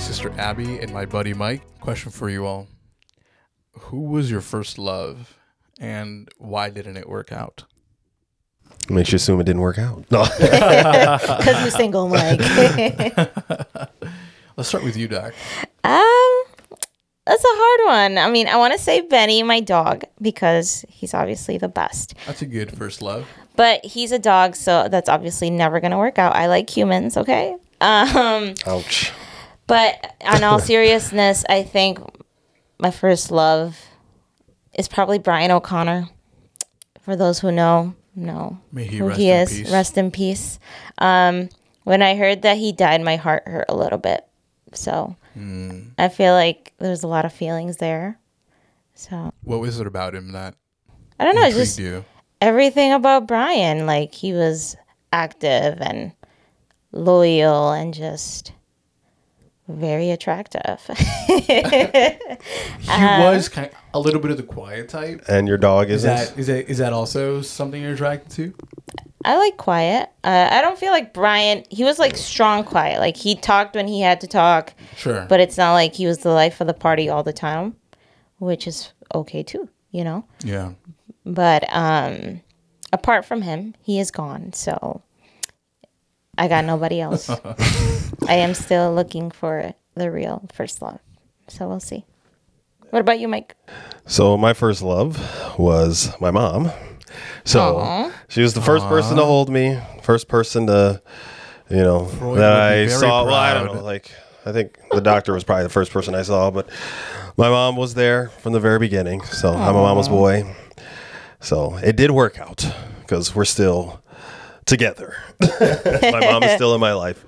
sister Abby and my buddy Mike. Question for you all Who was your first love and why didn't it work out? Makes you assume it didn't work out. No. Because you're single, Mike. Let's start with you, Doc. um, that's a hard one. I mean, I want to say Benny, my dog, because he's obviously the best. That's a good first love. But he's a dog, so that's obviously never gonna work out. I like humans, okay? Um, Ouch. But on all seriousness, I think my first love is probably Brian O'Connor. For those who know, know May he who rest he in is. peace. Rest in peace. Um, when I heard that he died, my heart hurt a little bit. So Hmm. I feel like there's a lot of feelings there. So What was it about him that I don't know, intrigued just you? everything about Brian. Like he was active and loyal and just very attractive. He was kind of a little bit of the quiet type. And your dog Is isn't? that is that is that also something you're attracted to? I like quiet. Uh, I don't feel like Brian. He was like strong quiet. Like he talked when he had to talk, Sure. but it's not like he was the life of the party all the time, which is okay too, you know. yeah. But um, apart from him, he is gone. So I got nobody else. I am still looking for the real first love. So we'll see. What about you, Mike? So my first love was my mom. So she was the first person to hold me, first person to, you know, Freud that I very saw. Well, I don't know. Like I think the doctor was probably the first person I saw, but my mom was there from the very beginning. So I'm a mama's boy. So it did work out because we're still together. my mom is still in my life.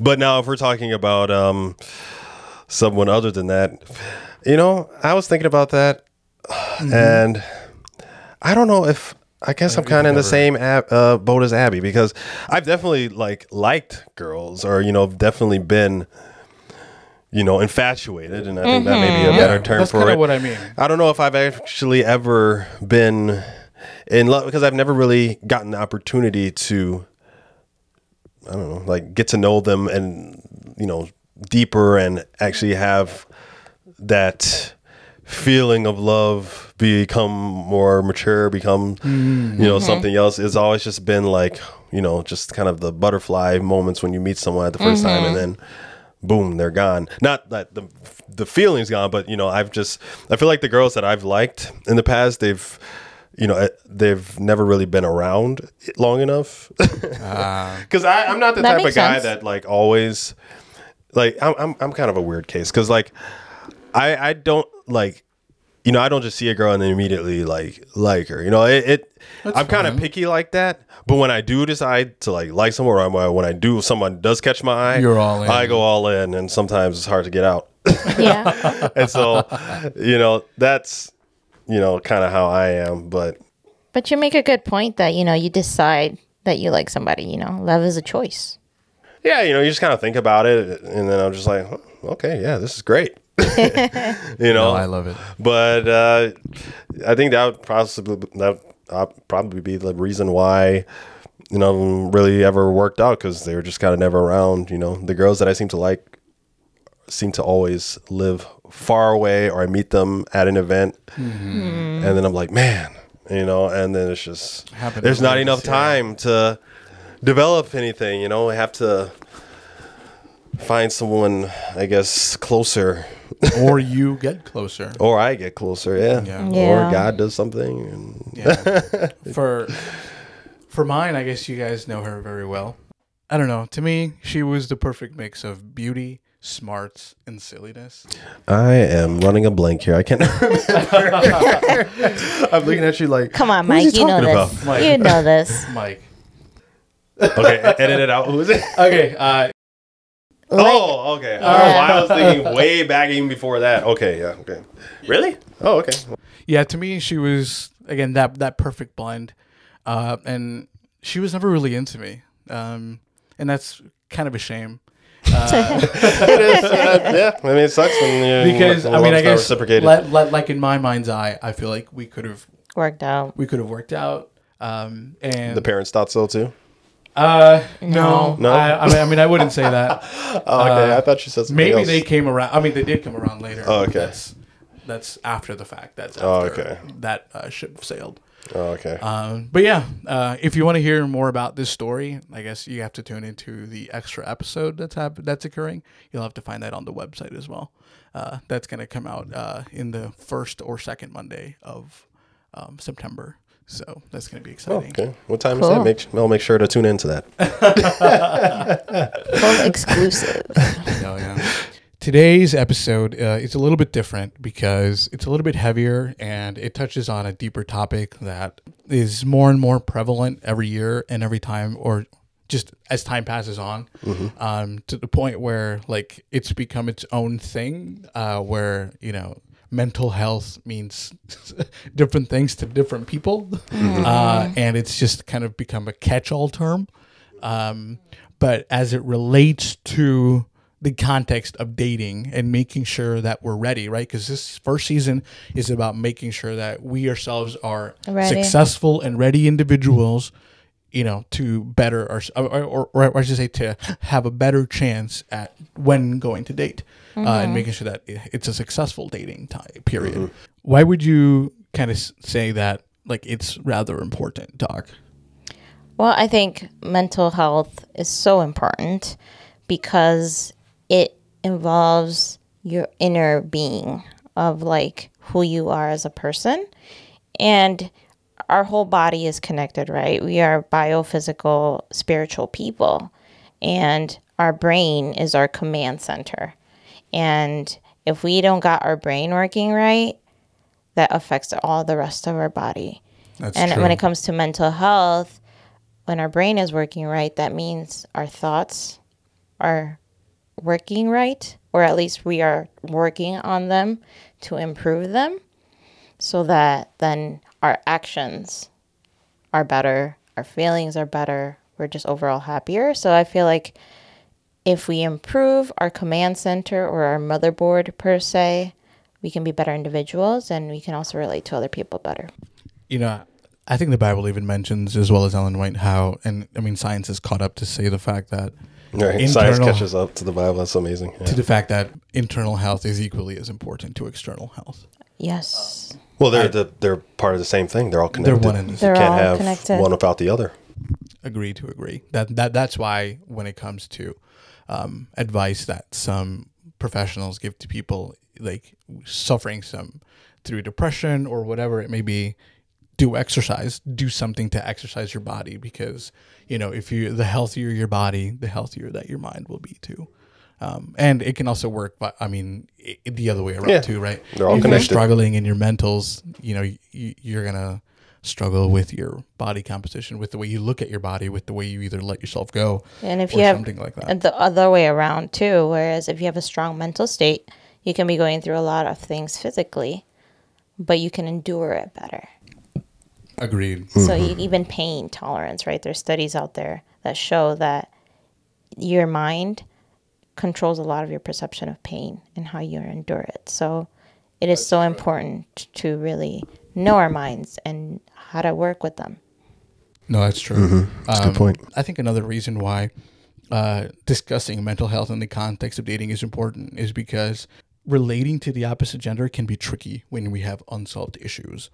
But now, if we're talking about um, someone other than that, you know, I was thinking about that, and I don't know if I guess I'm kind of in the same ab, uh, boat as Abby because I've definitely like liked girls, or you know, definitely been, you know, infatuated, and I think that may be a better term that's for it. what I mean. I don't know if I've actually ever been in love because I've never really gotten the opportunity to, I don't know, like get to know them and, you know, deeper and actually have that feeling of love become more mature, become, mm-hmm. you know, something else. It's always just been like, you know, just kind of the butterfly moments when you meet someone at the 1st time and mm-hmm. then boom, they're gone. Not that the the feeling's gone, but you know, I've just I feel like the girls that I've liked in the past, they've you know, they've never really been around long enough. Ah. Because I I'm not the type of guy sense. that like always like I'm I'm I'm kind of a weird case because like I I don't like you know I don't just see a girl and immediately like like her. You know it. it I'm kind of picky like that. But when I do decide to like like someone, or uh, when I do someone does catch my eye, You're all in. I go all in, and sometimes it's hard to get out. Yeah. and so, you know, that's you know kind of how I am. But but you make a good point that, you know, you decide that you like somebody, you know, love is a choice. yeah, you know, you just kind of think about it, and then I'm just like, "Oh, okay, yeah, this is great. you know, Oh, I love it. but uh, I think that would possibly that would probably be the reason why you know really ever worked out because they were just kind of never around. You know, the girls that I seem to like seem to always live far away, or I meet them at an event, mm-hmm. and then I'm like, man, you know, and then it's just Happened there's not enough this year. time to develop anything. You know, I have to find someone, I guess, closer or you get closer. or I get closer, yeah. Yeah. Yeah. Or God does something. And Yeah. for for mine, I guess you guys know her very well. I don't know. To me, she was the perfect mix of beauty, smarts, and silliness. I am running a blank here. I can't remember. I'm looking at you like, Come on, Mike. You know talking this. about? Mike. You know this. Mike. Okay, edit it out. Who is it? Okay. Uh, Oh, okay. Oh, I was thinking way back even before that. Okay, yeah, okay. Really? Oh, okay. yeah. To me, she was again that that perfect blend, uh, and she was never really into me, um, and that's kind of a shame. Uh, It is. uh, yeah, I mean, it sucks when you because when I mean, I guess reciprocated. let, let, like in my mind's eye, I feel like we could have Worked out. we could have worked out, um, and the parents thought so too. Uh, no, No. I, I, mean, I mean, I wouldn't say that. Oh, okay. I thought she said something Maybe else. they came around. I mean, they did come around later. Oh, okay. That's, that's after the fact. That's after Oh, okay. that uh, ship sailed. Oh, okay. Um, but yeah, uh, if you want to hear more about this story, I guess you have to tune into the extra episode that's hap- that's occurring. You'll have to find that on the website as well. Uh, that's going to come out uh, in the first or second Monday of um, September. So that's going to be Oh, exciting. okay. What time is Cool. that? Make I'll make sure to tune into that. Full exclusive. Oh, yeah. Today's episode uh, is a little bit different because it's a little bit heavier and it touches on a deeper topic that is more and more prevalent every year and every time, or just as time passes on, um, to the point where like it's become its own thing, uh, where you know mental health means different things to different people, uh, and it's just kind of become a catch-all term. Um, but as it relates to the context of dating and making sure that we're ready, right? Because this first season is about making sure that we ourselves are Ready. successful and ready individuals, you know, to better our, or, or, or I should say, to have a better chance at when going to date uh, and making sure that it's a successful dating time period. Why would you kind of say that? Like it's rather important, Doc. Well, I think mental health is so important because it involves your inner being of like who you are as a person. And our whole body is connected, right? We are biophysical, spiritual people. And our brain is our command center. And if we don't got our brain working right, that affects all the rest of our body. That's and when it comes to mental health, when our brain is working right, that means our thoughts are working right, or at least we are working on them to improve them so that then our actions are better, our feelings are better, we're just overall happier. So I feel like if we improve our command center or our motherboard per se, we can be better individuals and we can also relate to other people better. you know, I think the Bible even mentions, as well as Ellen White, how, and I mean, science has caught up to say the fact that, Right. Science catches up to the Bible. That's amazing. Yeah. to the fact that internal health is equally as important to external health. Yes. Well, they're the, they're part of the same thing. They're all They're connected. one and the They're you can't all have connected. one without the other. Agree to agree. That that that's why when it comes to um, advice that some professionals give to people like suffering some through depression or whatever it may be, do exercise, do something to exercise your body because you know if you the healthier your body, the healthier that your mind will be too. Um, and it can also work, but I mean, i the other way around Yeah. too, right? They're all if connected. you're struggling in your mentals, you know, you, you're gonna struggle with your body composition, with the way you look at your body, with the way you either let yourself go, And if or you have something like that. and the other way around too, whereas if you have a strong mental state, you can be going through a lot of things physically, but you can endure it better. Agreed. So you, even pain tolerance, right? There's studies out there that show that your mind controls a lot of your perception of pain and how you endure it. So it is so important to really know our minds and how to work with them. No, that's true. Mm-hmm. That's a good point. I think another reason why uh, discussing mental health in the context of dating is important is because relating to the opposite gender can be tricky when we have unsolved issues.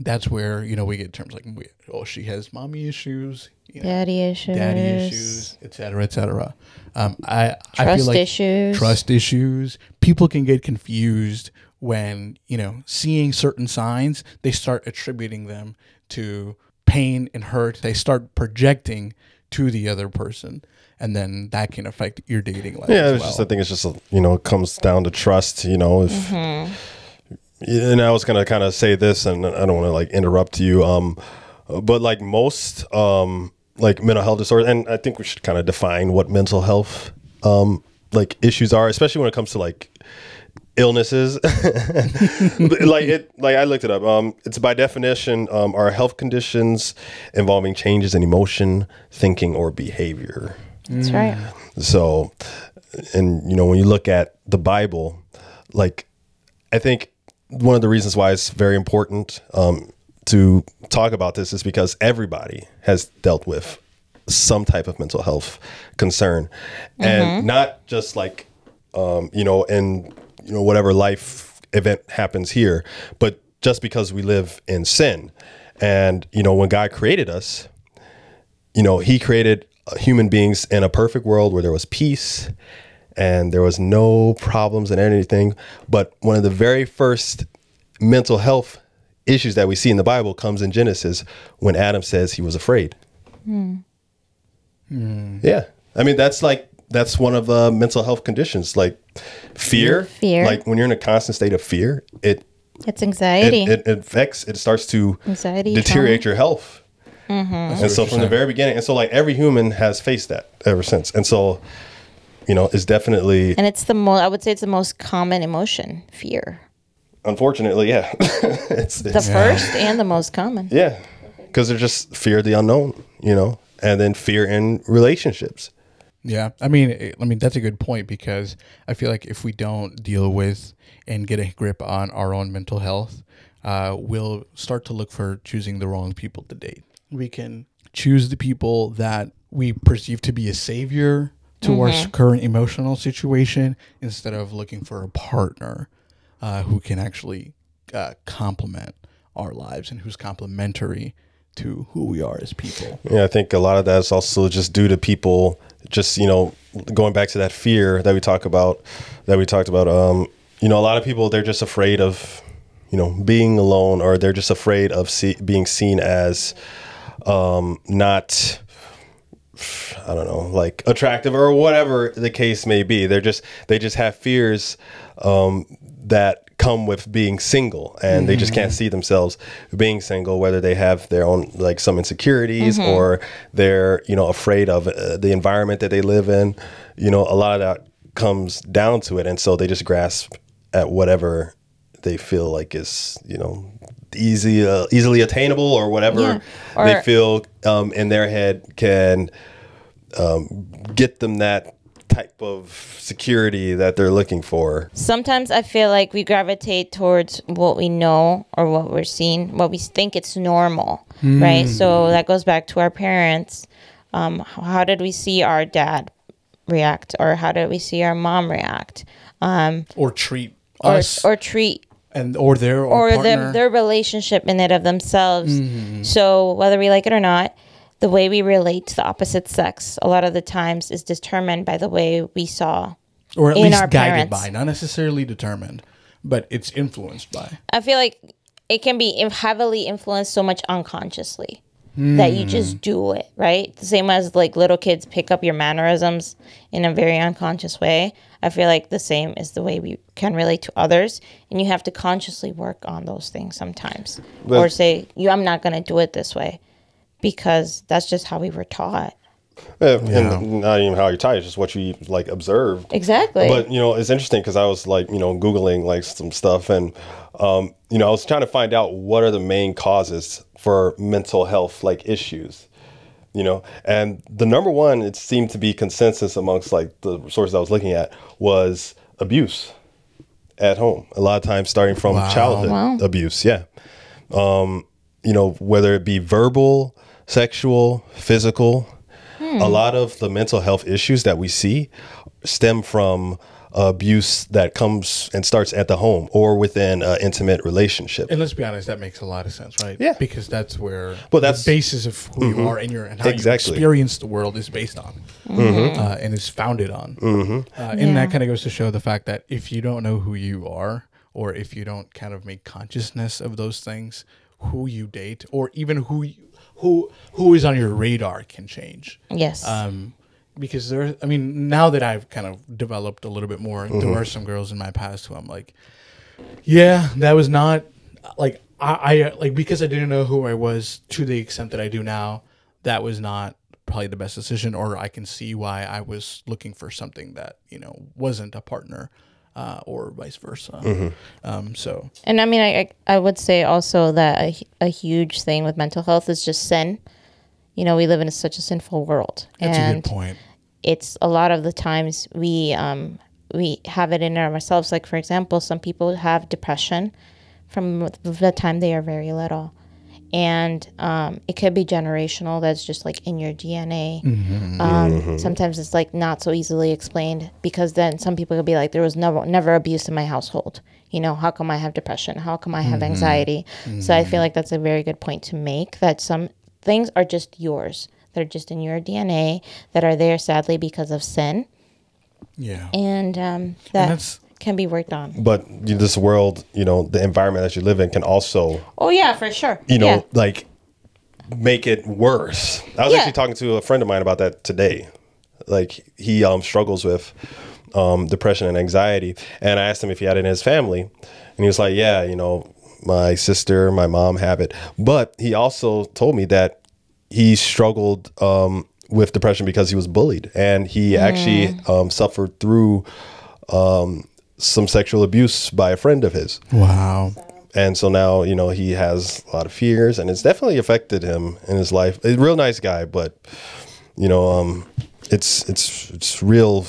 That's where you know we get terms like, we- "Oh, she has mommy issues, you know, Daddy issues. daddy issues, etc., etc." Um, I I Trust feel like issues. trust issues. People can get confused when you know seeing certain signs. They start attributing them to pain and hurt. They start projecting to the other person, and then that can affect your dating life. Yeah, as it's well. just I think it's just you know it comes down to trust. You know, if Mm-hmm. And I was gonna kind of say this, and I don't want to like interrupt you. Um, but like most um like mental health disorders, and I think we should kind of define what mental health um like issues are, especially when it comes to like illnesses like it like i looked it up um it's by definition um are health conditions involving changes in emotion thinking or behavior That's right. so, and you know, when you look at the Bible, like I think one of the reasons why it's very important um, to talk about this is because everybody has dealt with some type of mental health concern, and not just like um, you know, in you know whatever life event happens here, but just because we live in sin, and you know when God created us, you know He created uh, human beings in a perfect world where there was peace and there was no problems and anything. But one of the very first mental health issues that we see in the Bible comes in Genesis when Adam says he was afraid. Hmm. Hmm. Yeah, I mean that's like that's one of the mental health conditions, like fear. Fear. Like when you're in a constant state of fear, it It's anxiety. it, it affects. It starts to Anxiety, deteriorate your health. Mm-hmm. And so from the very beginning, and so like every human has faced that ever since, and so you know is definitely and it's the most, I would say it's the most common emotion, fear. unfortunately yeah it's, The it's first and the most common. yeah because they're just fear of the unknown you know and then fear in relationships Yeah, I mean, it- I mean that's a good point because I feel like if we don't deal with and get a grip on our own mental health, uh, we'll start to look for choosing the wrong people to date. We can choose the people that we perceive to be a savior to our current emotional situation instead of looking for a partner uh, who can actually uh, complement our lives and who's complementary to who we are as people. yeah i think a lot of that is also just due to people just you know going back to that fear that we talk about that we talked about um you know a lot of people they're just afraid of you know being alone or they're just afraid of see, being seen as um not I don't know, like attractive or whatever the case may be. They're just they just have fears um, that come with being single, and they just can't see themselves being single. Whether they have their own like some insecurities or they're you know afraid of uh, the environment that they live in. You know, a lot of that comes down to it, and so they just grasp at whatever they feel like is you know easy uh, easily attainable or whatever Yeah. they feel um, in their head can um, get them that type of security that they're looking for. Sometimes I feel like we gravitate towards what we know or what we're seeing, what we think it's normal, right? So that goes back to our parents. Um, how did we see our dad react, or how did we see our mom react, Or treat or us or treat and or their or, or partner. their their relationship in it of themselves. Mm-hmm. So whether we like it or not, the way we relate to the opposite sex a lot of the times is determined by the way we saw. or at in least our guided parents. by, not necessarily determined, but it's influenced by. I feel like it can be heavily influenced so much unconsciously that you just hmm. do it, right? The same as like little kids pick up your mannerisms in a very unconscious way. I feel like the same is the way we can relate to others, and you have to consciously work on those things sometimes, or say, "You, I'm not going to do it this way," because that's just how we were taught. Yeah, And not even how you're tired, it's just what you like observed. Exactly. But you know, it's interesting because I was like, you know, googling like some stuff, and um, you know, I was trying to find out what are the main causes for mental health like issues. You know, and the number one, it seemed to be consensus amongst like the sources I was looking at was abuse at home. A lot of times, starting from childhood Wow. abuse. Yeah, um, you know, whether it be verbal, sexual, physical, a hmm. lot of the mental health issues that we see stem from abuse that comes and starts at the home or within an intimate relationship. And let's be honest, that makes a lot of sense, right? Yeah. Because that's where Well, that's- the basis of who you mm-hmm. are and your and how Exactly. you experience the world is based on, mm-hmm. Mm-hmm. uh, and is founded on. Uh, and Yeah. that kind of goes to show the fact that if you don't know who you are, or if you don't kind of make consciousness of those things, who you date, or even who you, who who is on your radar can change. yes. um, because there. I mean, now that I've kind of developed a little bit more, there are some girls in my past who I'm like, yeah, that was not like I, I like because I didn't know who I was to the extent that I do now. That was not probably the best decision, or I can see why I was looking for something that you know wasn't a partner, uh, or vice versa. Um, so And I mean, I I I would say also that a, a huge thing with mental health is just sin. You know, we live in such a sinful world, that's and a good point. it's a lot of the times we um we have it in ourselves. Like for example, some people have depression from the time they are very little, and um, it could be generational. That's just like in your DNA. Mm-hmm. Um, Sometimes it's like not so easily explained because then some people could be like, there was never never abuse in my household. You know, how come I have depression? How come I have Mm-hmm. anxiety? So I feel like that's a very good point to make. That some things are just yours. They're just in your DNA that are there sadly because of sin, Yeah. and um, that that's- can be worked on. But this world, you know, the environment that you live in can also, Oh yeah, for sure. you know, Yeah. like make it worse. I was Yeah. actually talking to a friend of mine about that today. Like he um, struggles with um, depression and anxiety, and I asked him if he had it in his family, and he was like, "Yeah, you know, my sister, my mom have it." But he also told me that he struggled um, with depression because he was bullied, and he actually um, suffered through um, some sexual abuse by a friend of his. Wow. and so now you know he has a lot of fears and it's definitely affected him in his life. A real nice guy but you know um it's it's it's real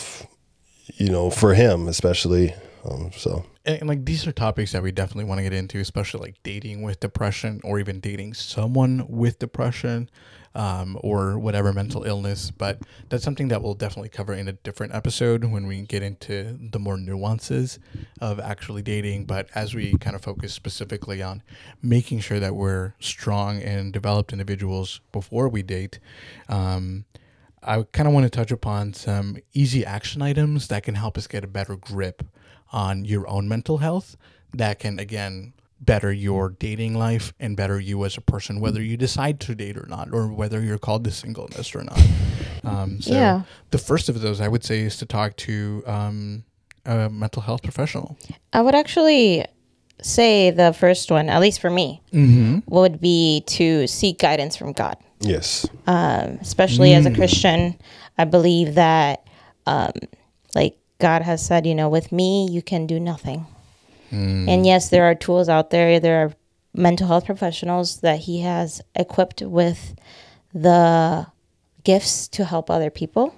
you know for him especially um so. And, and, like these are topics that we definitely want to get into, especially like dating with depression or even dating someone with depression um, or whatever mental illness. But that's something that we'll definitely cover in a different episode when we get into the more nuances of actually dating. But as we kind of focus specifically on making sure that we're strong and developed individuals before we date, um, I kind of want to touch upon some easy action items that can help us get a better grip on your own mental health that can again better your dating life and better you as a person whether you decide to date or not or whether you're called to singleness or not um, so Yeah. the first of those i would say is to talk to um, a mental health professional I would actually say the first one, at least for me, would be to seek guidance from God. yes Especially as a Christian, I believe that, um, like God has said, you know, with me you can do nothing. And yes, there are tools out there. There are mental health professionals that He has equipped with the gifts to help other people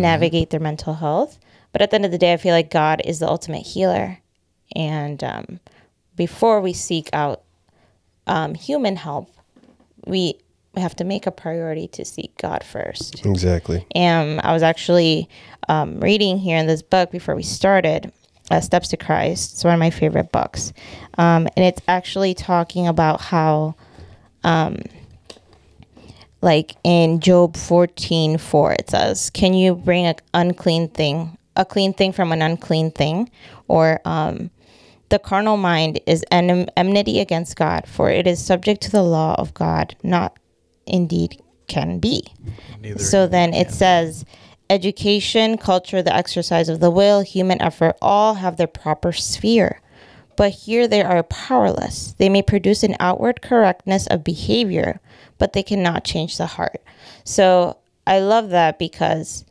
navigate their mental health. But at the end of the day, I feel like God is the ultimate healer. And um, before we seek out um, human help, we have to make a priority to seek God first. exactly And I was actually um, reading here in this book before we started, uh, Steps to Christ. It's one of my favorite books. Um, and it's actually talking about how, um, like in Job 14 4, it says, Can you bring an unclean thing, a clean thing from an unclean thing? Or, um, the carnal mind is enem- enmity against God, for it is subject to the law of God, not indeed can be. Neither So then it says education, culture, the exercise of the will, human effort all have their proper sphere. But here they are powerless. They may produce an outward correctness of behavior, but they cannot change the heart. So I love that because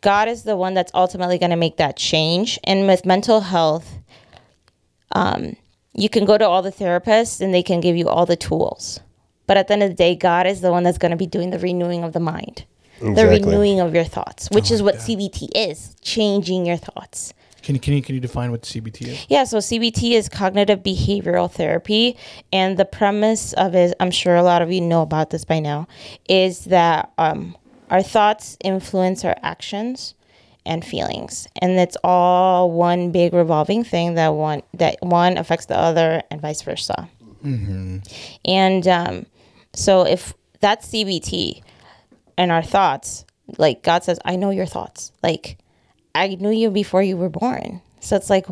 God is the one that's ultimately going to make that change. And with mental health, um, you can go to all the therapists and they can give you all the tools. But at the end of the day, God is the one that's going to be doing the renewing of the mind, the renewing of your thoughts, which is what CBT is changing your thoughts. can you, can you can you define what cbt is Yeah, so CBT is cognitive behavioral therapy. And the premise of it, I'm sure a lot of you know about this by now, is that um, our thoughts influence our actions and feelings. And it's all one big revolving thing that one that one affects the other and vice versa. And um, so if that's CBT and our thoughts, like God says, I know your thoughts. Like I knew you before you were born. So it's like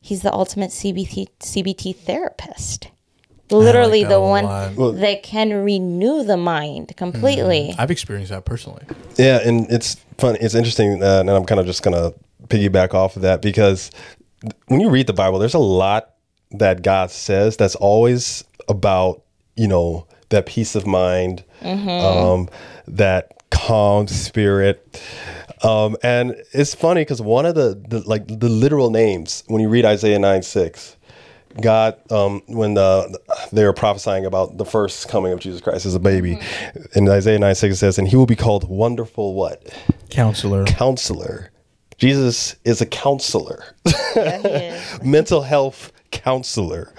he's the ultimate CBT CBT therapist. Literally that the one lot. that can renew the mind completely. i've experienced that personally Yeah, and it's fun. It's interesting, uh, and I'm kind of just gonna piggyback off of that because when you read the Bible, there's a lot that God says that's always about you know that peace of mind, um, that calm spirit. Um, and it's funny because one of the, the like the literal names when you read Isaiah 9 6, God, um, when the, they were prophesying about the first coming of Jesus Christ as a baby, in Isaiah 9 6 it says, and he will be called wonderful what? counselor Counselor. Jesus is a counselor. Yeah, he is. Mental health counselor.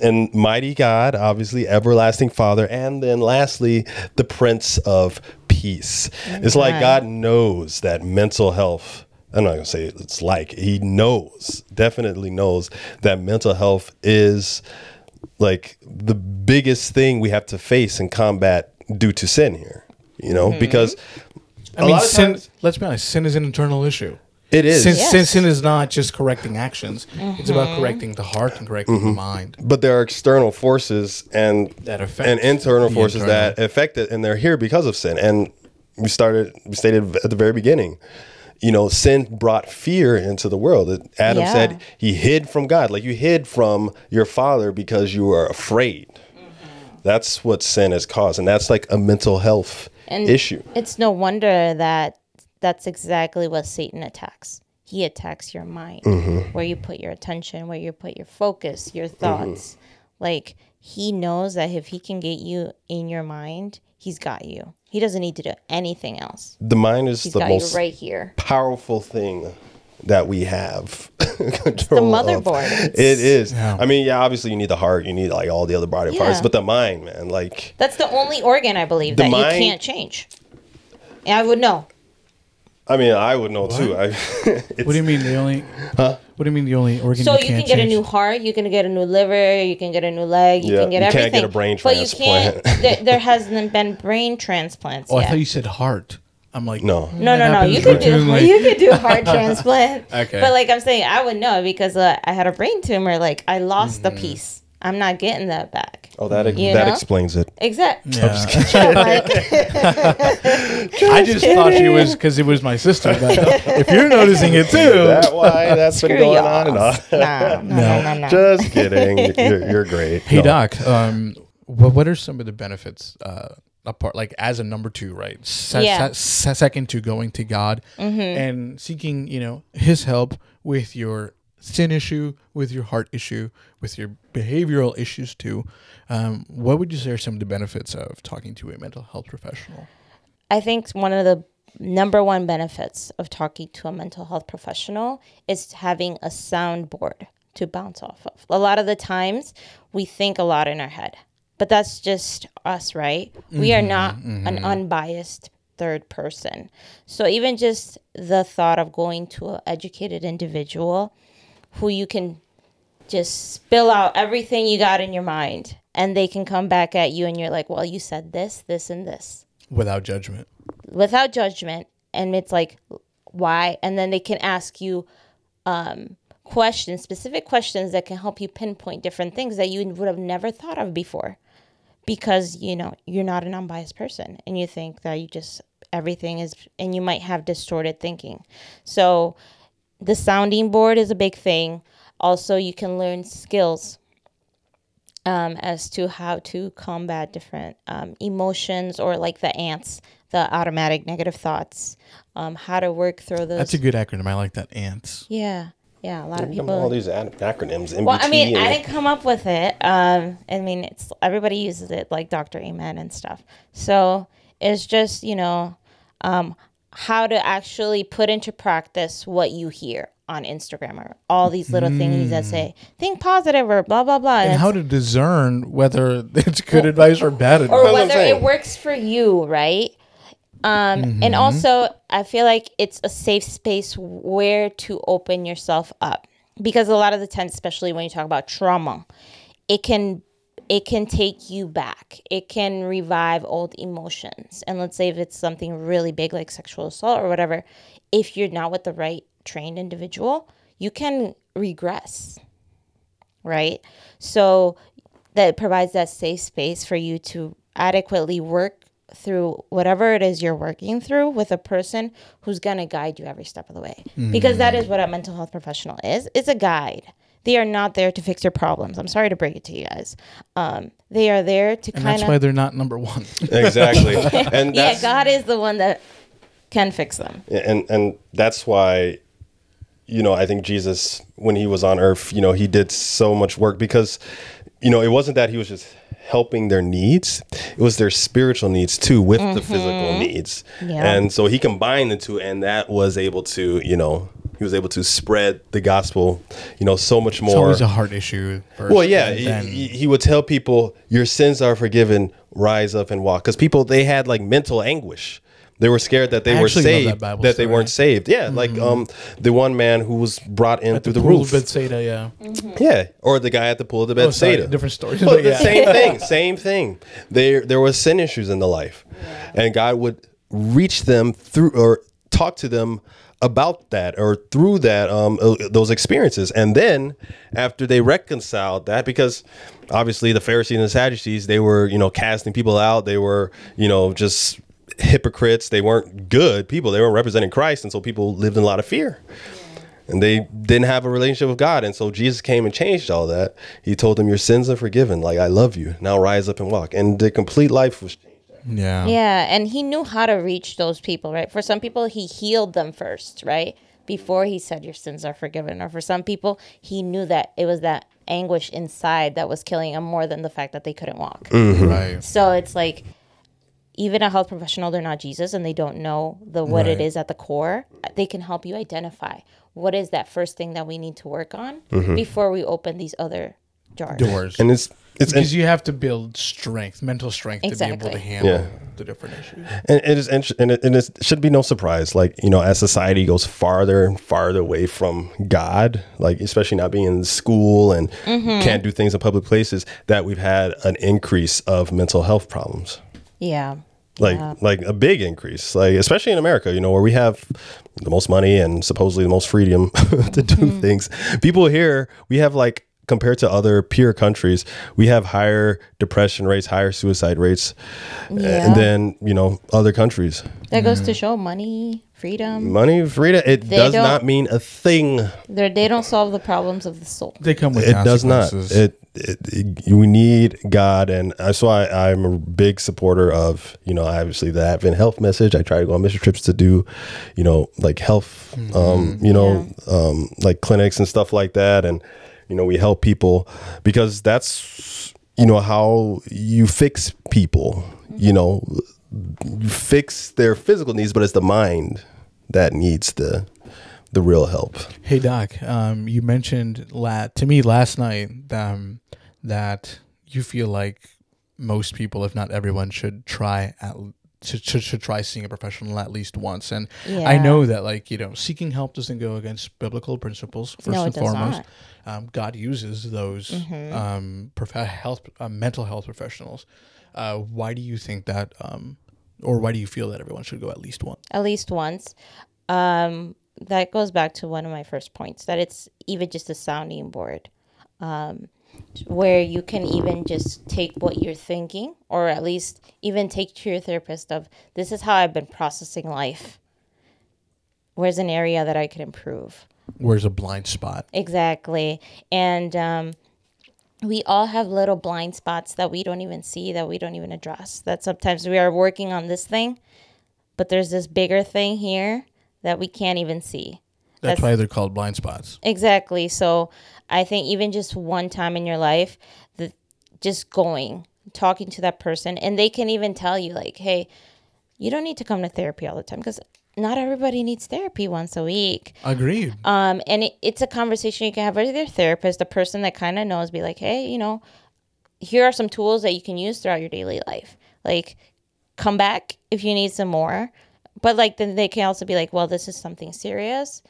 And mighty God, obviously, everlasting Father. And then lastly, the Prince of Peace. It's like God knows that mental health. I'm not gonna say it's like he knows, definitely knows that mental health is like the biggest thing we have to face and combat due to sin here. You know, mm-hmm. because I mean, sin. let's be honest. Sin is an internal issue. It is. Sin, Yes. sin, sin is not just correcting actions. It's Mm-hmm. about correcting the heart and correcting Mm-hmm. the mind. but there are external forces and That affect and internal forces internal. that affect it and they're here because of sin and we started we stated at the very beginning you know sin brought fear into the world It- adam Yeah. said he hid from god like you hid from your father because you were afraid Mm-hmm. that's what sin has caused and that's like a mental health And issue It's no wonder that that's exactly what Satan attacks. He attacks your mind, Mm-hmm. where you put your attention, where you put your focus, your thoughts. Like he knows that if he can get you in your mind, he's got you. He doesn't need to do anything else. the mind is He's the most right here. powerful thing that we have. the motherboard. It is. Yeah. I mean, yeah, obviously you need the heart, you need like all the other body parts, but the mind, man, like That's the only organ I believe The that mind- you can't change. And I would know. I mean, I would know too. I, What do you mean the only? What do you mean the only organ? So you, you, can't can get a new heart, you can get a new liver, you can get a new leg, you Yeah, can get you can't everything. get a brain transplant. but you can't. there, there hasn't been brain transplants Oh, I thought you said heart. I'm like, no. no, no, no. You could do routinely. you could do a heart transplant. Okay. But like I'm saying, I would know because uh, I had a brain tumor. Like I lost Mm. the piece. I'm not getting that back. Oh, that You that know? explains it. Exactly. Yeah. I just thought she was because it was my sister. But if you're noticing it too, That why that's been going y'all. on and on. Nah, no, no, no, no. Just kidding. You're, you're great. Hey No. Doc, um, what what are some of the benefits uh, apart like as a number two, right? Se- Yeah. se- se- second to going to God and seeking, you know, His help with your sin issue, with your heart issue, with your behavioral issues too. Um, what would you say are some of the benefits of talking to a mental health professional? I think one of the number one benefits of talking to a mental health professional is having a soundboard to bounce off of. A lot of the times we think a lot in our head, but that's just us, right? We are not an unbiased third person. So even just the thought of going to an educated individual who you can just spill out everything you got in your mind and they can come back at you and you're like, well, you said this, this, and this. Without judgment. without judgment and it's like why? And then they can ask you um, questions specific questions that can help you pinpoint different things that you would have never thought of before. Because you know you're not an unbiased person and you think that you just everything is and you might have distorted thinking. So the sounding board is a big thing also you can learn skills um, as to how to combat different um, emotions or like the ants, the automatic negative thoughts, um, how to work through those. That's a good acronym. I like that. Ants. yeah, yeah. A lot of Come on, all people. these ac- acronyms. MBT Well, I mean, I didn't come up with it. Um, I mean, it's everybody uses it, like Dr. Amen and stuff. So it's just you know um, how to actually put into practice what you hear on Instagram or all these little things that say think positive or blah blah blah. And it's- how to discern whether it's good advice or bad advice. or whether it works for you, right? Um, And also, I feel like it's a safe space where to open yourself up because a lot of the times, especially when you talk about trauma, it can it can take you back. It can revive old emotions. And let's say if it's something really big like sexual assault or whatever, if you're not with the right trained individual, you can regress. Right? So that provides that safe space for you to adequately work through whatever it is you're working through with a person who's going to guide you every step of the way. Because that mm. is what a mental health professional is. It's a guide. They are not there to fix your problems. I'm sorry to break it to you guys. Um, they are there to and kind that's why they're not number one. exactly. And Yeah, God is the one that can fix them. and and that's why you know i think jesus when he was on earth you know he did so much work because you know it wasn't that he was just helping their needs it was their spiritual needs too with the physical needs Yeah. and so he combined the two and that was able to you know he was able to spread the gospel, you know, so much more. It's more. always a heart issue. Well, yeah, he, he- he would tell people, "Your sins are forgiven. Rise up and walk." Because people they had like mental anguish. They were scared that they I were actually love that saved, that, they weren't saved. Yeah, like um, the one man who was brought in at through the, the, pool roof. of Bethsaida, yeah. yeah, or the guy at the pool of the Oh, sorry, different stories. But but the yeah. same thing, same thing. There, there was sin issues in the life, and God would reach them through or talk to them about that or through that um uh, those experiences and then after they reconciled that because obviously the pharisees and the sadducees they were you know casting people out they were you know just hypocrites they weren't good people they weren't representing christ and so people lived in a lot of fear and they didn't have a relationship with God. And so Jesus came and changed all that. He told them, Your sins are forgiven. Like, I love you. Now rise up and walk. And the complete life was changed. Yeah. Yeah, and he knew how to reach those people, right? For some people, he healed them first, right? Before he said your sins are forgiven. Or for some people, he knew that it was that anguish inside that was killing them more than the fact that they couldn't walk. Mm-hmm. Right. So it's like even a health professional, they're not Jesus and they don't know the what it Right. is at the core. They can help you identify what is that first thing that we need to work on mm-hmm. before we open these other jars. Doors. And it's, it's, because you have to build strength, mental strength, to be able Exactly. to handle Yeah. the different issues. and it is int- and it, and it should be no surprise like you know as society goes farther and farther away from god like especially not being in school and can't do things in public places that we've had an increase of mental health problems Yeah. like Yeah. like a big increase like especially in america you know where we have the most money and supposedly the most freedom to do Mm-hmm. things people here we have like compared to other peer countries we have higher depression rates higher suicide rates Yeah. and then you know other countries That goes to show money, freedom. money freedom it They does don't- mean a thing They're, they don't solve the problems of the soul. They come with it does not consequences. it, it, it we need god and that's why i'm a big supporter of you know obviously the Adventist health message i try to go on mission trips to do you know like health um you know um like clinics and stuff like that and you know we help people because that's you know how you fix people you know you fix their physical needs but it's the mind that needs the the real help. Hey Doc, um, you mentioned la- to me last night um, that you feel like most people, if not everyone, should try at should, should, should try seeing a professional at least once. And I know that like you know seeking help doesn't go against biblical principles first No, and foremost. Um, God uses those Mm-hmm. um, prof- health uh, mental health professionals. Uh, why do you think that, um, or why do you feel that everyone should go at least once? At least once. Um, that goes back to one of my first points that it's even just a sounding board. Um, where you can even just take what you're thinking, or at least even take to your therapist of this is how I've been processing life. Where's an area that I could improve? Where's a blind spot? Exactly. And um, we all have little blind spots that we don't even see, that we don't even address. That sometimes we are working on this thing, but there's this bigger thing here that we can't even see. That's, That's- why they're called blind spots. Exactly. So I think even just one time in your life, the, just going, talking to that person, and they can even tell you, like, hey, you don't need to come to therapy all the time because not everybody needs therapy once a week. Agreed. Um, and it, it's a conversation you can have with your therapist, the person that kind of knows, be like, hey, you know, here are some tools that you can use throughout your daily life. Like, come back if you need some more. But like, then they can also be like, well, this is something serious,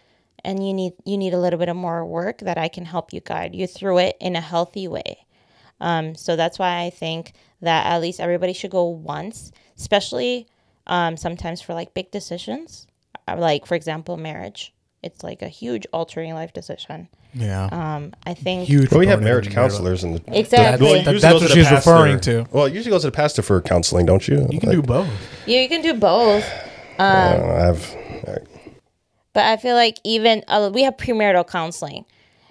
and you need you need a little bit of more work that I can help you guide you through it in a healthy way. Um, so that's why I think that at least everybody should go once, especially um, sometimes for like big decisions, Uh, like for example, marriage. It's like a huge altering life decision. Yeah. Um, I think Huge. Well, we have marriage of counselors and exactly. Well, That- that's what the she's pastor. referring to. Well, it usually goes to the pastor for counseling, don't you? You can Like, do both. yeah, you can do both. I don't know, I have. all right. But I feel like even uh, we have premarital counseling,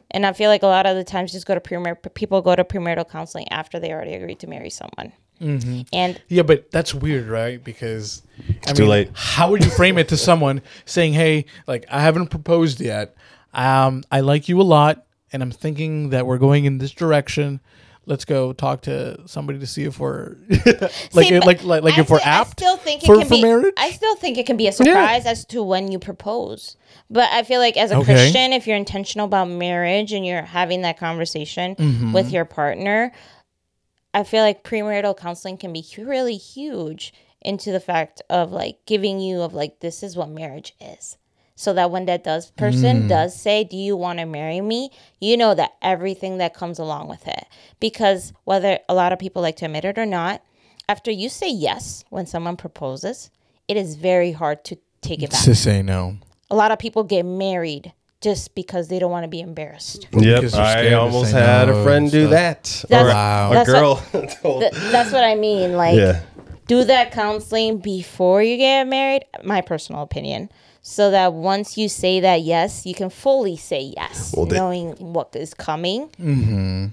and I feel like a lot of the times just go to premar people go to premarital counseling after they already agreed to marry someone. Mm-hmm. And Yeah, but that's weird, right? Because I too late. How would you frame it to someone saying, "Hey, like I haven't proposed yet. Um, I like you a lot, and I'm thinking that we're going in this direction. Let's go talk to somebody to see if we're like See, like like like I if we're apt I still think it for, can be. marriage. I still think it can be a surprise as to when you propose. But I feel like as a Okay. Christian, if you're intentional about marriage and you're having that conversation Mm-hmm. with your partner, I feel like premarital counseling can be really huge into the fact of like giving you of like this is what marriage is. So that when that does Mm. person does say, "Do you want to marry me?" you know that everything that comes along with it. Because whether a lot of people like to admit it or not, after you say yes when someone proposes, it is very hard to take it back. to say no. A lot of people get married just because they don't want to be embarrassed. Yep, Because they're scared I almost had no a friend do that. That's- or a- Wow. a that's girl told. Th- that's what I mean. Like, yeah. do that counseling before you get married. My personal opinion. So that once you say that yes, you can fully say yes, Well, they- knowing what is coming. Mm-hmm.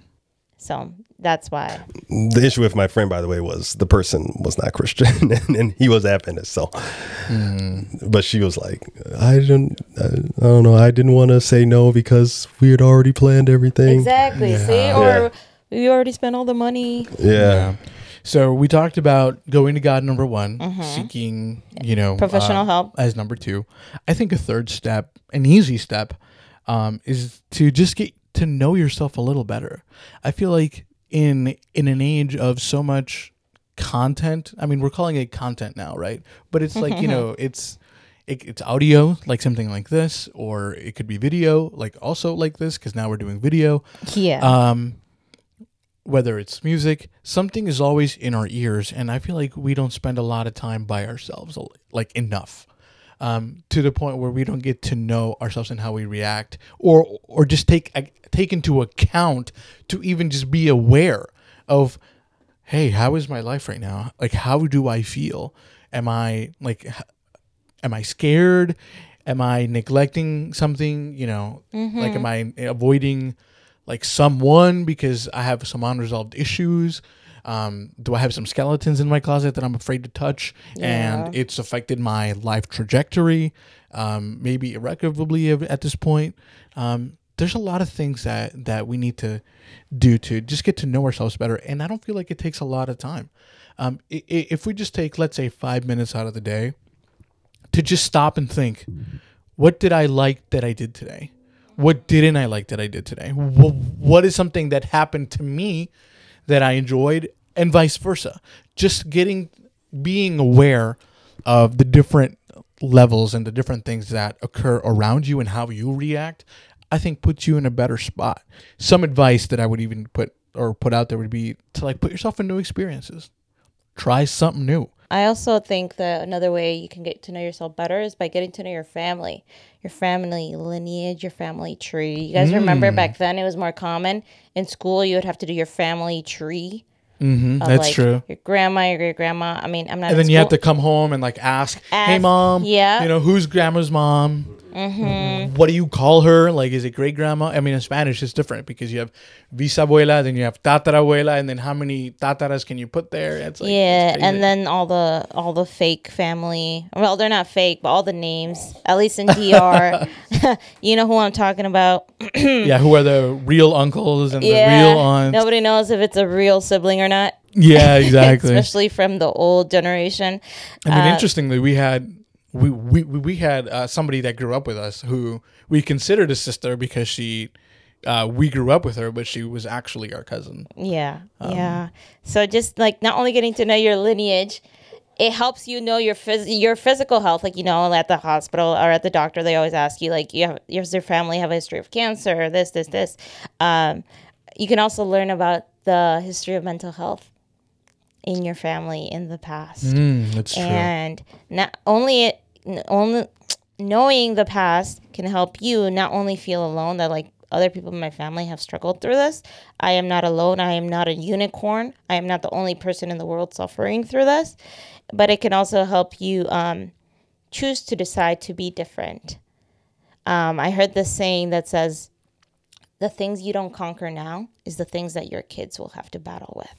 So that's why. The issue with my friend, by the way, was the person was not Christian and, and he was Adventist. So, but she was like, I didn't, I, I don't know, I didn't want to say no because we had already planned everything. Exactly. See, Yeah. or we already spent all the money. Yeah. So we talked about going to God number one, seeking you know Mm-hmm. Professional uh, help. as number two. I think a third step, an easy step, um, is to just get to know yourself a little better. I feel like in in an age of so much content, I mean, we're calling it content now, right? But it's like you know, it's it, it's audio, like something like this, or it could be video, like also like this, because now we're doing video Yeah. um whether it's music something is always in our ears and i feel like we don't spend a lot of time by ourselves like enough. Um, to the point where we don't get to know ourselves and how we react or or just take take into account to even just be aware of hey how is my life right now? Like how do i feel? Am i like am i scared? Am i neglecting something you know? Like am i avoiding like someone because i have some unresolved issues. Um, do i have some skeletons in my closet that i'm afraid to touch? And it's affected my life trajectory um, maybe irrecoverably at this point. Um, there's a lot of things that that we need to do to just get to know ourselves better and i don't feel like it takes a lot of time. Um, if we just take let's say five minutes out of the day to just stop and think what did i like that i did today what didn't i like that i did today? Wh- what is something that happened to me that i enjoyed and vice versa? Just getting being aware of the different levels and the different things that occur around you and how you react i think puts you in a better spot. Some advice that i would even put or put out there would be to like put yourself in new experiences try something new I also think that another way you can get to know yourself better is by getting to know your family, your family lineage, your family tree. You guys Mm. remember back then it was more common in school you would have to do your family tree. mm-hmm, that's like, true Your grandma, your great grandma. I mean, I'm not. and then you have to come home and like ask, hey mom, yeah. you know who's grandma's mom? Mm-hmm. What do you call her? Like, is it great grandma? I mean, in Spanish it's different because you have bisabuela, then you have tatarabuela, and then how many tataras can you put there? It's like, yeah, it's and then all the all the fake family. Well, they're not fake, but all the names. At least in DR, you know who I'm talking about. yeah, who are the real uncles and Yeah, the real aunts? nobody knows if it's a real sibling or not. yeah, exactly. Especially from the old generation. I mean, Uh, interestingly, we had we we we had uh, somebody that grew up with us who we considered a sister because she. Uh, we grew up with her, but she was actually our cousin. Yeah, Um, yeah. So just like not only getting to know your lineage, it helps you know your phys- your physical health. Like you know, at the hospital or at the doctor, they always ask you like, you have, does your family have a history of cancer? This, this, this. Um, you can also learn about the history of mental health in your family in the past Mm, that's true. and not only it only knowing the past can help you not only feel alone that like other people in my family have struggled through this. I am not alone. I am not a unicorn. I am not the only person in the world suffering through this. But it can also help you um, choose to decide to be different. Um, i heard this saying that says the things you don't conquer now is the things that your kids will have to battle with.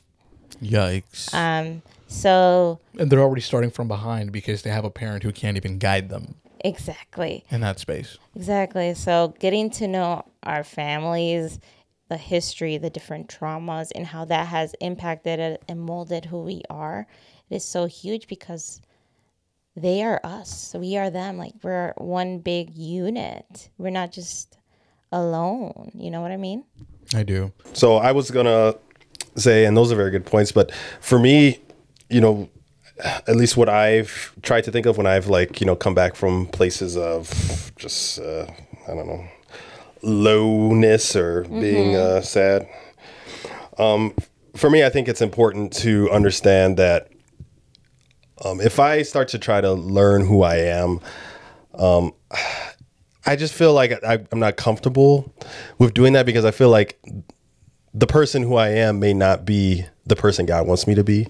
Yikes. um, so and they're already starting from behind because they have a parent who can't even guide them exactly in that space. Exactly. So getting to know our families the history, the different traumas, and how that has impacted and molded who we are, it is so huge because they are us. We are them. Like we're one big unit. We're not just alone. You know what I mean? I do. So I was gonna say, and those are very good points, but for me, you know, at least what I've tried to think of when I've like you know come back from places of just uh, I don't know lowness or being uh, sad. Um, for me, I think it's important to understand that um, if I start to try to learn who I am, um, I just feel like I, I'm not comfortable with doing that because I feel like the person who I am may not be the person God wants me to be.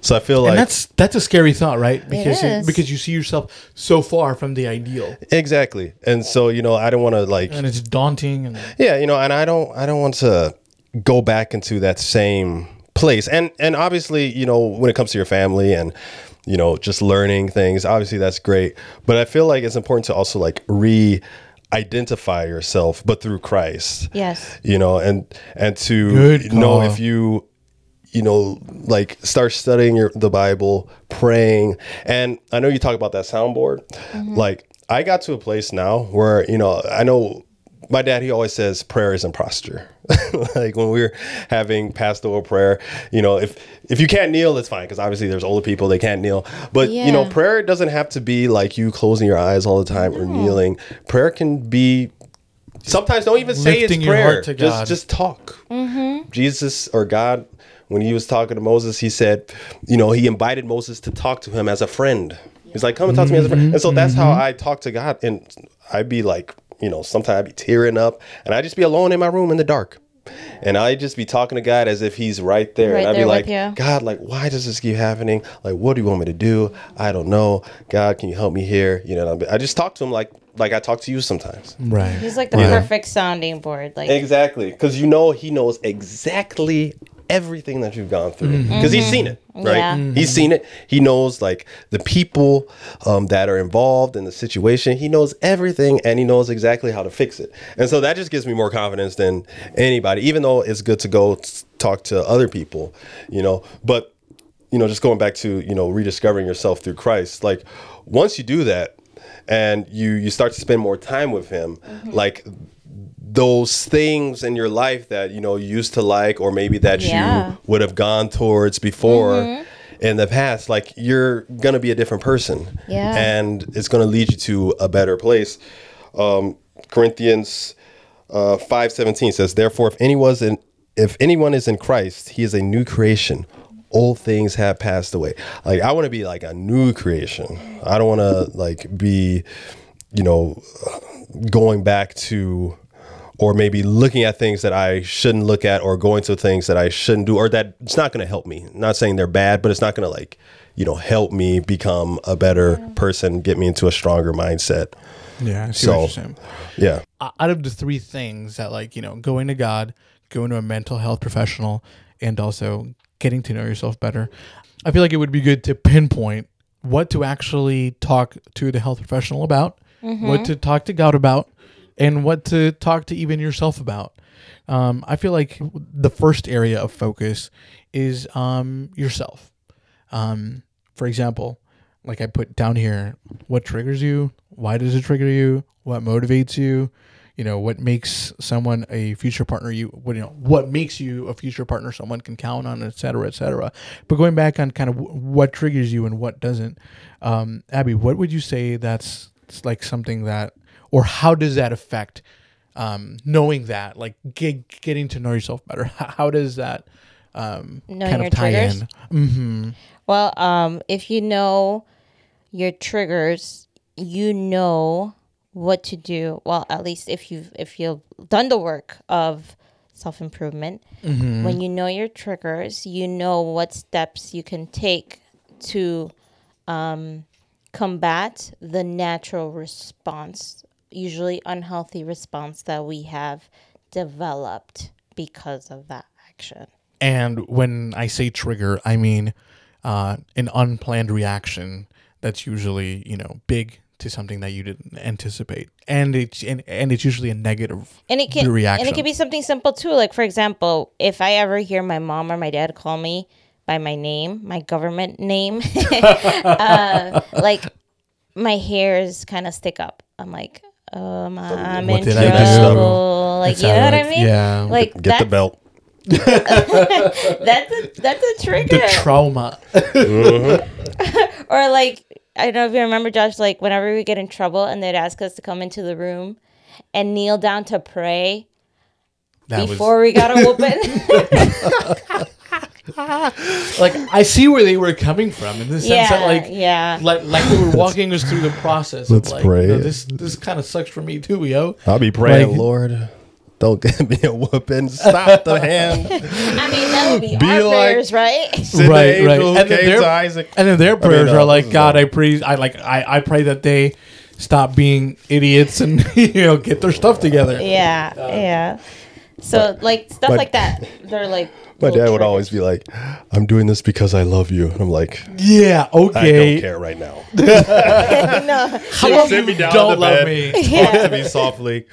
So I feel like and that's that's a scary thought, right? Because is. because you see yourself so far from the ideal, exactly, and so you know I don't want to like and it's daunting. And yeah, you know, and I don't I don't want to go back into that same place. And and obviously, you know, when it comes to your family and you know, just learning things, obviously that's great. But I feel like it's important to also like re identify yourself but through Christ. Yes. You know, and and to Good know call. if you you know, like start studying your the Bible, praying. And I know you talk about that soundboard. Mm-hmm. Like I got to a place now where, you know, I know my dad he always says prayer isn't posture. like when we we're having pastoral prayer, you know, if if you can't kneel, it's fine because obviously there's older people they can't kneel. But you know, prayer doesn't have to be like you closing your eyes all the time or kneeling. Prayer can be sometimes don't even say it's Lifting your prayer. heart to just God. just talk. Mm-hmm. Jesus or God, when he was talking to Moses, he said, you know, he invited Moses to talk to him as a friend. He's like, come and talk to me as a friend. And so that's how mm-hmm. I talk to God. And I'd be like, you know, sometimes I'd be tearing up and I'd just be alone in my room in the dark. And I'd just be talking to God as if he's right there. Right and I'd be there like. God, like, why does this keep happening? Like, what do you want me to do? I don't know. God, can you help me here? You know, I just talk to him like, like I talk to you sometimes. right, He's like the Yeah. perfect sounding board. Like Exactly, because you know he knows exactly everything that you've gone through mm-hmm. because he's mm-hmm. seen it, right? Yeah. He's mm-hmm. seen it. He knows like the people um, that are involved in the situation. He knows everything, and he knows exactly how to fix it. And so that just gives me more confidence than anybody. Even though it's good to go s- talk to other people, you know, but you know, just going back to you know rediscovering yourself through Christ. Like once you do that, and you you start to spend more time with Him, like those things in your life that you know you used to like or maybe that Yeah. you would have gone towards before in the past like you're gonna be a different person. Yeah. and it's gonna lead you to a better place. Um, corinthians uh, 517 says therefore if anyone's in if anyone is in christ he is a new creation. Old things have passed away. Like i want to be like a new creation. I don't want to like be you know going back to or maybe looking at things that I shouldn't look at or going to things that I shouldn't do or that it's not going to help me. not saying they're bad, but it's not going to like, you know, help me become a better person, get me into a stronger mindset. yeah. I see So- what you're saying. Yeah. Out of the three things that, like, you know, going to God, going to a mental health professional, and also getting to know yourself better, I feel like it would be good to pinpoint what to actually talk to the health professional about, what mm-hmm. to talk to God about, and what to talk to even yourself about. Um, I feel like the first area of focus is um, yourself. Um, for example, like I put down here, what triggers you? Why does it trigger you? What motivates you? You know, what makes someone a future partner? You, what you know, what makes you a future partner someone can count on, et cetera, et cetera. But going back on kind of wh- what triggers you and what doesn't, um, Abby, what would you say that's like something that, or how does that affect um, knowing that, like get, getting to know yourself better? How, does that um, kind of tie triggers? in? Mm-hmm. Well, um, if you know your triggers, you know what to do. Well, at least if you've if you've done the work of self improvement, when you know your triggers, you know what steps you can take to um, combat the natural response, usually unhealthy response that we have developed because of that action. And when I say trigger, I mean uh, an unplanned reaction that's usually, you know, big to something that you didn't anticipate, and it's and, and it's usually a negative and it can reaction. and it can be something simple too. Like for example, if I ever hear my mom or my dad call me by my name, my government name, uh, like my hairs kind of stick up. I'm like, um, I'm What in did I do? trouble. Like, you know what I mean? Yeah. Like Get that's, the belt. That's a that's a trigger. the trauma. or like I don't know if you remember, Josh. Like whenever we get in trouble and they'd ask us to come into the room and kneel down to pray That before we got a whooping. was like I see where they were coming from in the sense yeah, that like yeah. like like they were walking us through the process. Let's of like, pray. You know, this this kind of sucks for me too, yo. I'll be praying, Like- Lord. Don't give me a whooping. Stop the hand. I mean, that would be, Be our like- prayers, right? Right, right. And then came Isaac. And then their prayers uh, are like, God, I pray, I like, I, I pray that they stop being idiots and you know get their stuff together. yeah, yeah. So like stuff my- like that. They're like. My little dad would always be like, I'm doing this because I love you. And I'm like, Yeah, I okay. don't care right now. no. How about Sit you me down don't in love bed. me? Talk to me softly.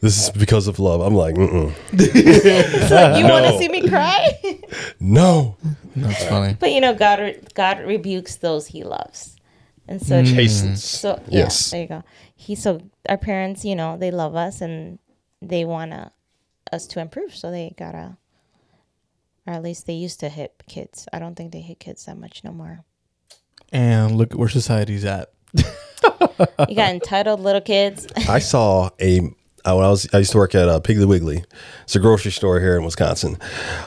This is because of love. I'm like, Mm-mm. You want to No. see me cry? no. That's funny. but you know, God re- God rebukes those He loves, and so Mm. Chastens. So yeah, Yes. there you go. He so our parents, you know, they love us and they wanna us to improve. So they gotta, or at least they used to hit kids. I don't think they hit kids that much no more. And look at where society's at. You got entitled little kids. I saw a uh, when I was I used to work at uh, Piggly Wiggly. It's a grocery store here in Wisconsin.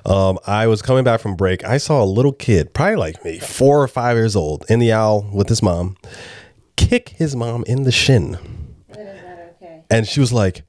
Um, I was coming back from break. I saw a little kid, probably like me, four or five years old, in the aisle with his mom, kick his mom in the shin, and she was like,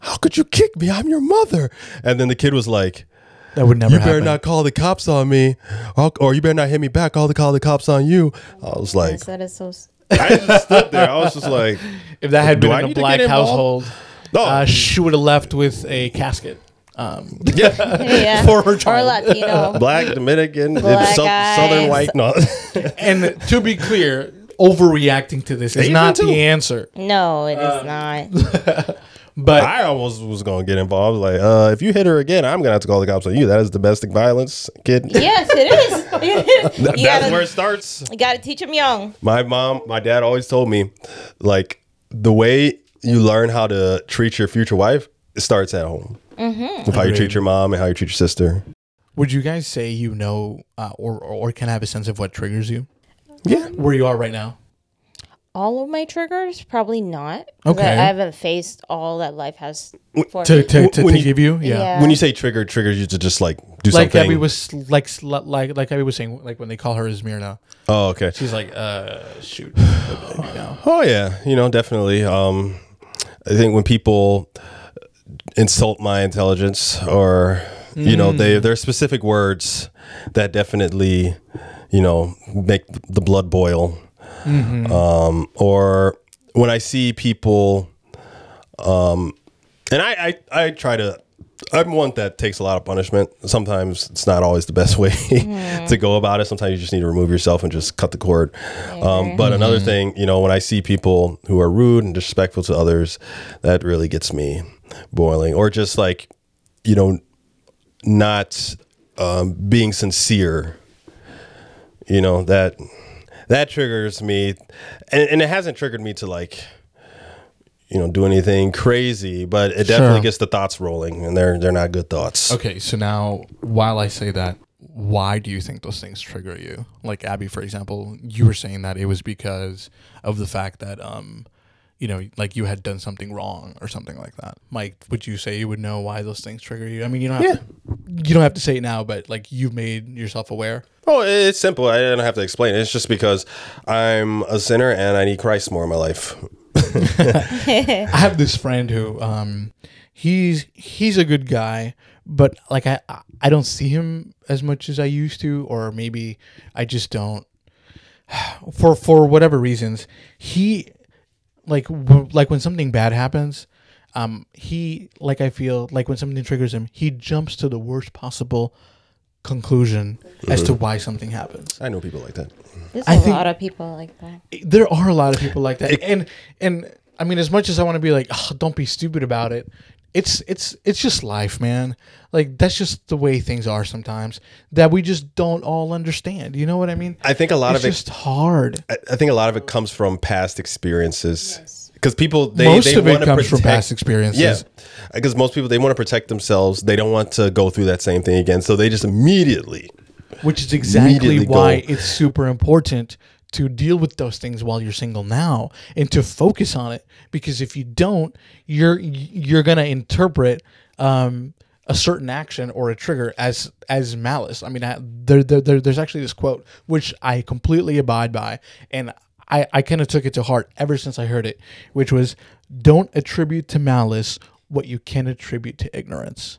"How could you kick me? I'm your mother." And then the kid was like. That would never You happen. better not call the cops on me, or, or you better not hit me back. I'll call the cops on you. I was like, that is so. s- I just stood there. I was just like, if that had been I in a black household, no, uh, she would have left with a casket. Um, yeah. Yeah. For her or child. Latino. black, Dominican, Black sou- eyes. southern white. No, and to be clear, overreacting to this is Asian not too. the answer. No, it is Uh, not. But I almost was gonna get involved. Like, uh, if you hit her again, I'm gonna have to call the cops on you. That is domestic violence, kid. yes, it is. It is. You That's gotta, where it starts. you gotta teach them young. My mom, my dad always told me, like, the way you learn how to treat your future wife, it starts at home. Mm-hmm. With how you treat your mom and how you treat your sister. would you guys say you know uh, or, or can have a sense of what triggers you? Yeah. Where you are right now? All of my triggers? Probably not. Okay. I, I haven't faced all that life has for To, me. to, to, When to you- give you? Yeah. Yeah. When you say trigger, triggers you to just like do Like something. Abby was like sl- like like Abby was saying like when they call her Esmirna, oh, okay. she's like uh shoot. what do I do now? Oh yeah, you know, definitely. Um, I think when people insult my intelligence, or you know, they there are specific words that definitely, you know, make the blood boil. Um, or when I see people, um, and I, I I try to. I'm one that takes a lot of punishment. Sometimes it's not always the best way to go about it. Sometimes you just need to remove yourself and just cut the cord. Um, but another thing, you know, when I see people who are rude and disrespectful to others, that really gets me boiling. Or just like, you know, not um, being sincere. You know that that triggers me, and, and it hasn't triggered me to like you know do anything crazy, but it definitely Sure. gets the thoughts rolling, and they're they're not good thoughts. Okay, so now while I say that, why do you think those things trigger you? Like Abby, for example, you were saying that it was because of the fact that um, you know, like you had done something wrong or something like that. Mike, would you say you would know why those things trigger you? I mean, you don't have to, you don't have to say it now, but like you've made yourself aware. Oh, it's simple. I don't have to explain it. It's just because I'm a sinner and I need Christ more in my life. I have this friend who um he's he's a good guy, but like I I don't see him as much as I used to or maybe I just don't for for whatever reasons. He like w- like when something bad happens, um he like I feel like when something triggers him, he jumps to the worst possible conclusion as to why something happens. I know people like that. There's I a think- lot of people like that. There are a lot of people like that, and and I mean, as much as I want to be like, oh, don't be stupid about it. It's it's it's just life, man. Like that's just the way things are sometimes that we just don't all understand. You know what I mean? I think a lot it's of it's just hard. I, I think a lot of it comes from past experiences. Because people, they, Most they of it wanna comes from past experiences. Yeah, because most people they want to protect themselves. They don't want to go through that same thing again, so they just immediately. which is exactly why go. it's super important to deal with those things while you're single now and to focus on it because if you don't you're you're going to interpret um, a certain action or a trigger as as malice. I mean I, there, there, there there's actually this quote which i completely abide by and i i kind of took it to heart ever since i heard it which was don't attribute to malice what you can attribute to ignorance.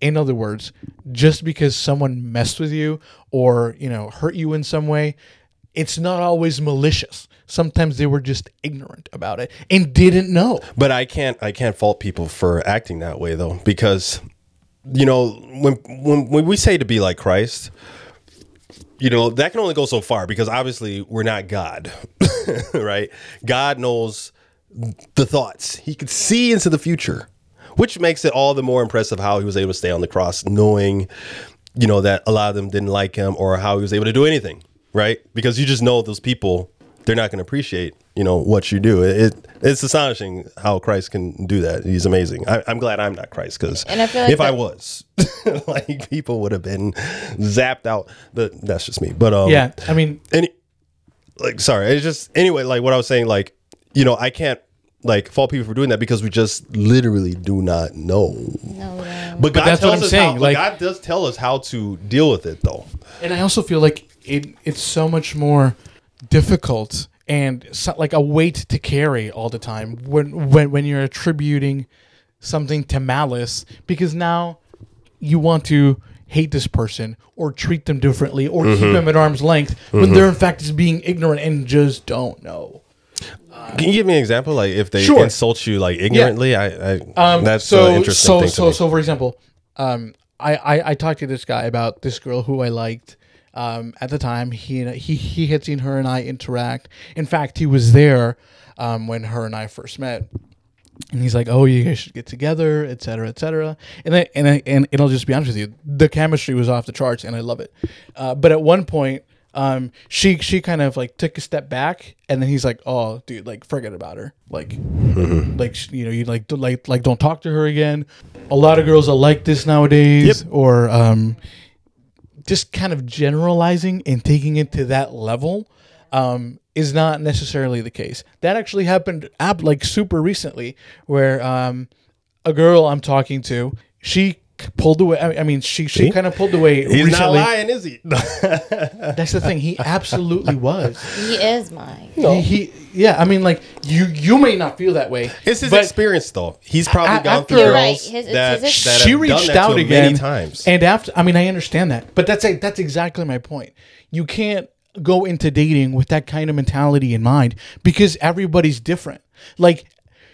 In other words, just because someone messed with you or, you know, hurt you in some way, it's not always malicious. Sometimes they were just ignorant about it and didn't know. But I can't, I can't fault people for acting that way though, because you know when when when we say to be like Christ, you know that can only go so far because obviously we're not God, right? God knows the thoughts. He could see into the future, which makes it all the more impressive how he was able to stay on the cross, knowing, you know, that a lot of them didn't like him or how he was able to do anything, right? Because you just know those people, they're not going to appreciate, you know, what you do. It, it's astonishing how Christ can do that. He's amazing. I, I'm glad I'm not Christ because And I feel like if I was, like people would have been zapped out. But that's just me. But um, Yeah. I mean, any like sorry it's just anyway like what i was saying like you know i can't like fault people for doing that because we just literally do not know No, no. but god that's what I'm us saying, how, like- god does tell us how to deal with it though and I also feel like it it's so much more difficult and so, like a weight to carry all the time when when when you're attributing something to malice because now you want to hate this person or treat them differently or keep them at arm's length when they're in fact just being ignorant and just don't know. can you give me an example like if they Sure. insult you like ignorantly i, I Um, that's so, interesting so, so, to me. so, for example, um, I, I, I talked to this guy about this girl who I liked. Um, at the time, he he he had seen her and I interact. In fact, he was there um, when her and I first met. And he's like, "Oh, you guys should get together, et cetera, et cetera." And I, and I, and, I'll just be honest with you, the chemistry was off the charts, and I love it. Uh, but at one point, um, she she kind of like took a step back, and then he's like, "Oh, dude, like forget about her, like, like you know, you like don't- like like don't talk to her again." A lot of girls are like this nowadays, or um, just kind of generalizing and taking it to that level um, is not necessarily the case. That actually happened like super recently, where um, a girl I'm talking to, she pulled away. I I mean, she she kind of pulled away. he's not lying is he That's the thing. He absolutely was. he is mine. He, he- yeah. I mean, like you you may not feel that way. it's his experience though he's probably A- gone through You're right. His- it's that, his that she have reached done that out to him again many times and after i mean i understand that but that's a, that's exactly my point you can't go into dating with that kind of mentality in mind because everybody's different like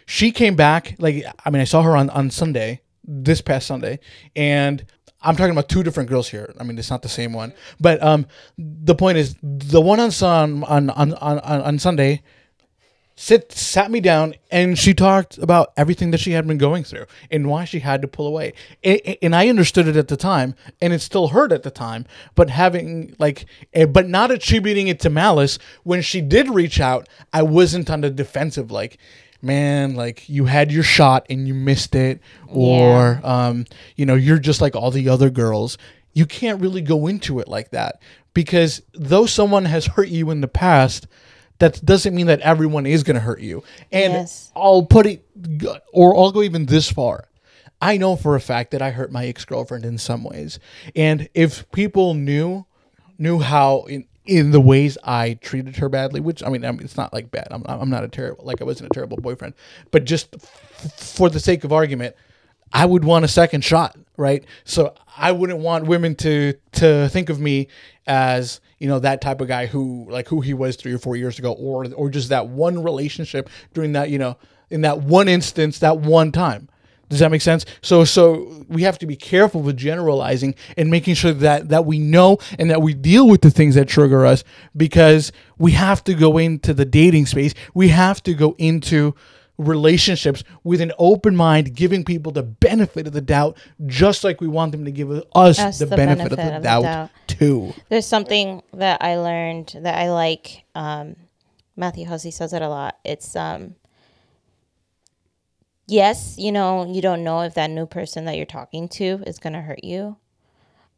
she came back like i mean i saw her on on sunday this past sunday and i'm talking about two different girls here. I mean it's not the same one. But um the point is the one on on on on, on sunday sit sat me down and she talked about everything that she had been going through and why she had to pull away. And, and i understood it at the time and it still hurt at the time but having like but not attributing it to malice when she did reach out i wasn't on the defensive like man like you had your shot and you missed it or um you know you're just like all the other girls you can't really go into it like that because though someone has hurt you in the past that doesn't mean that everyone is going to hurt you. And Yes. I'll put it, or I'll go even this far. I know for a fact that I hurt my ex girlfriend in some ways, and if people knew knew how in in the ways I treated her badly, which I mean, I mean it's not like bad. I'm I'm not a terrible like I wasn't a terrible boyfriend, but just f- for the sake of argument, I would want a second shot, right? So I wouldn't want women to to think of me as you know that type of guy who like who he was three or four years ago, or or just that one relationship during that you know in that one instance, that one time. Does that make sense? So so we have to be careful with generalizing and making sure that that we know and that we deal with the things that trigger us because we have to go into the dating space. We have to go into relationships with an open mind, giving people the benefit of the doubt, just like we want them to give us, Us the, the benefit, benefit of the of the doubt, doubt. too. There's something that I learned that I like. Um, Matthew Hussey says it a lot. It's um, yes, you know, you don't know if that new person that you're talking to is gonna hurt you,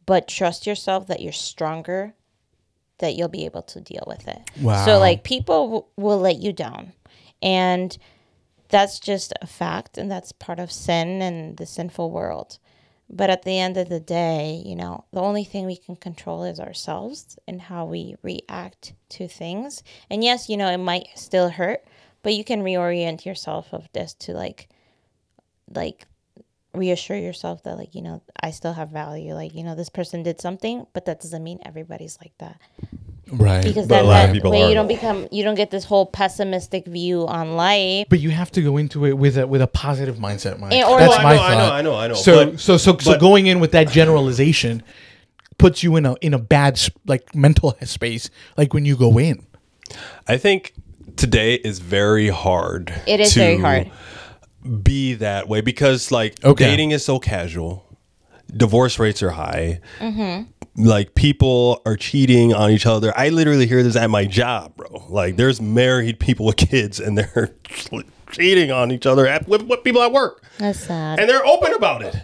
but trust yourself that you're stronger, that you'll be able to deal with it. Wow. So like people w- will let you down, and that's just a fact, and that's part of sin and the sinful world. But at the end of the day, you know, the only thing we can control is ourselves and how we react to things. And yes, you know, it might still hurt, but you can reorient yourself of this to like like reassure yourself that like, you know, I still have value. Like, you know, this person did something, but that doesn't mean everybody's like that. Right. Because But a then lot of that people way you aren't. don't become you don't get this whole pessimistic view on life. but you have to go into it with a with a positive mindset, Mike. And- or That's like- my I know, I know. I know, I know. So But- so so so going in with that generalization puts you in a in a bad like mental space like when you go in. I think today is very hard. It is very hard. Be that way because like Okay. dating is so casual. Divorce rates are high. Mm-hmm. Like people are cheating on each other. I literally hear this at my job, bro. Like there's married people with kids and they're cheating on each other at, with, with people at work, That's sad. and they're open about it.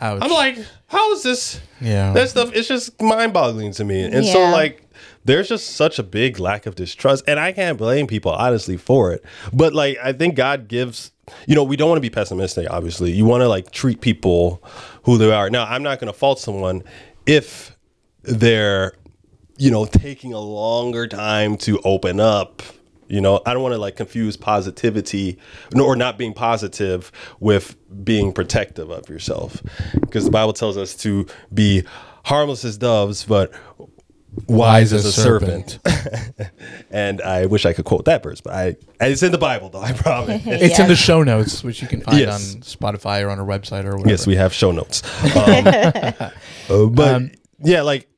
Ouch. I'm like, how is this? Yeah. That stuff it's just mind boggling to me. And so like there's just such a big lack of distrust. And I can't blame people honestly for it. But like I think God gives you know, we don't want to be pessimistic, obviously. You want to like treat people who they are. Now, I'm not gonna fault someone if they're, you know, taking a longer time to open up. You know, I don't want to like confuse positivity or not being positive with being protective of yourself. Because the Bible tells us to be harmless as doves, but wise as a serpent. and I wish I could quote that verse, but I it's in the Bible though, I promise. It's in the show notes, which you can find Yes. on Spotify or on our website or whatever. Yes, we have show notes. Um, uh, but Um, yeah, like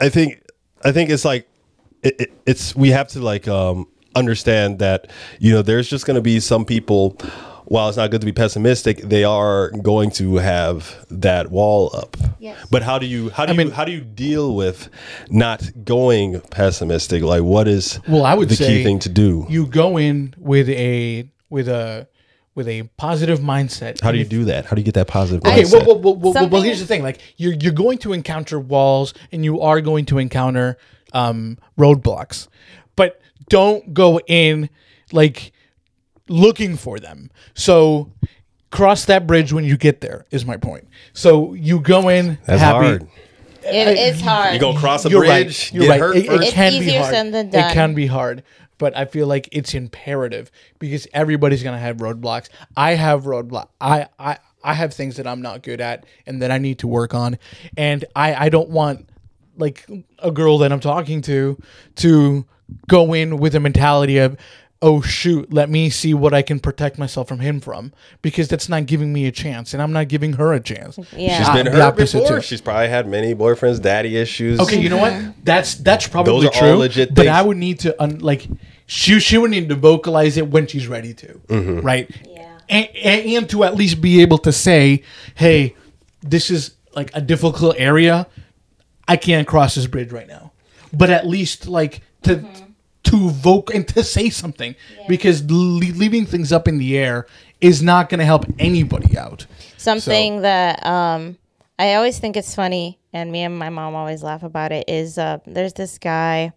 I think I think it's like it, it, it's we have to like um, understand that you know there's just going to be some people. While it's not good to be pessimistic, they are going to have that wall up. Yes. But how do you how do I you mean- how do you deal with not going pessimistic? Like, what is Well, I would the say key thing to do? You go in with a with a with a positive mindset. how do you if- do that? How do you get that positive? Okay, mindset? well, well, well, well, well, here's the thing. Like you're you're going to encounter walls and you are going to encounter um, roadblocks, but don't go in like looking for them. So cross that bridge when you get there. Is my point. So you go in That's happy. hard. It is hard. You gonna cross a You're bridge, right. You're get right. hurt It, it first? It's can be hard. said than It can be hard, but I feel like it's imperative because everybody's gonna have roadblocks. I have roadblock. I I I have things that I'm not good at and that I need to work on, and I I don't want like a girl that I'm talking to to go in with a mentality of oh shoot let me see what i can protect myself from him from because that's not giving me a chance and i'm not giving her a chance Yeah. She's been the hurt before. too. She's probably had many boyfriends, daddy issues. Okay, you know what? That's that's probably Those are true. all legit but things. I would need to un, like she she would need to vocalize it when she's ready to, Mm-hmm. right? Yeah. And, and and to at least be able to say, "Hey, this is like a difficult area. I can't cross this bridge right now." But at least like to Mm-hmm. To vote and to say something because le- leaving things up in the air is not going to help anybody out. Something that um, I always think it's funny, and me and my mom always laugh about it. Is uh, there's this guy,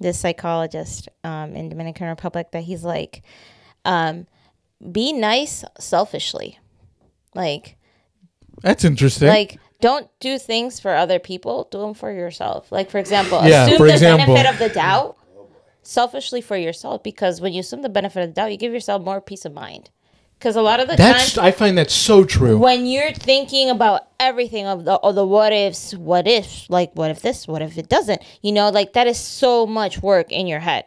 this psychologist um, in Dominican Republic that he's like, um, be nice selfishly, like That's interesting. like don't do things for other people, do them for yourself. Like for example, Yeah, assume for the example. benefit of the doubt selfishly for yourself because when you assume the benefit of the doubt, you give yourself more peace of mind. Because a lot of the that's time I find that so true. when you're thinking about everything of the of the what ifs, what if, like what if this, what if it doesn't, you know, like that is so much work in your head.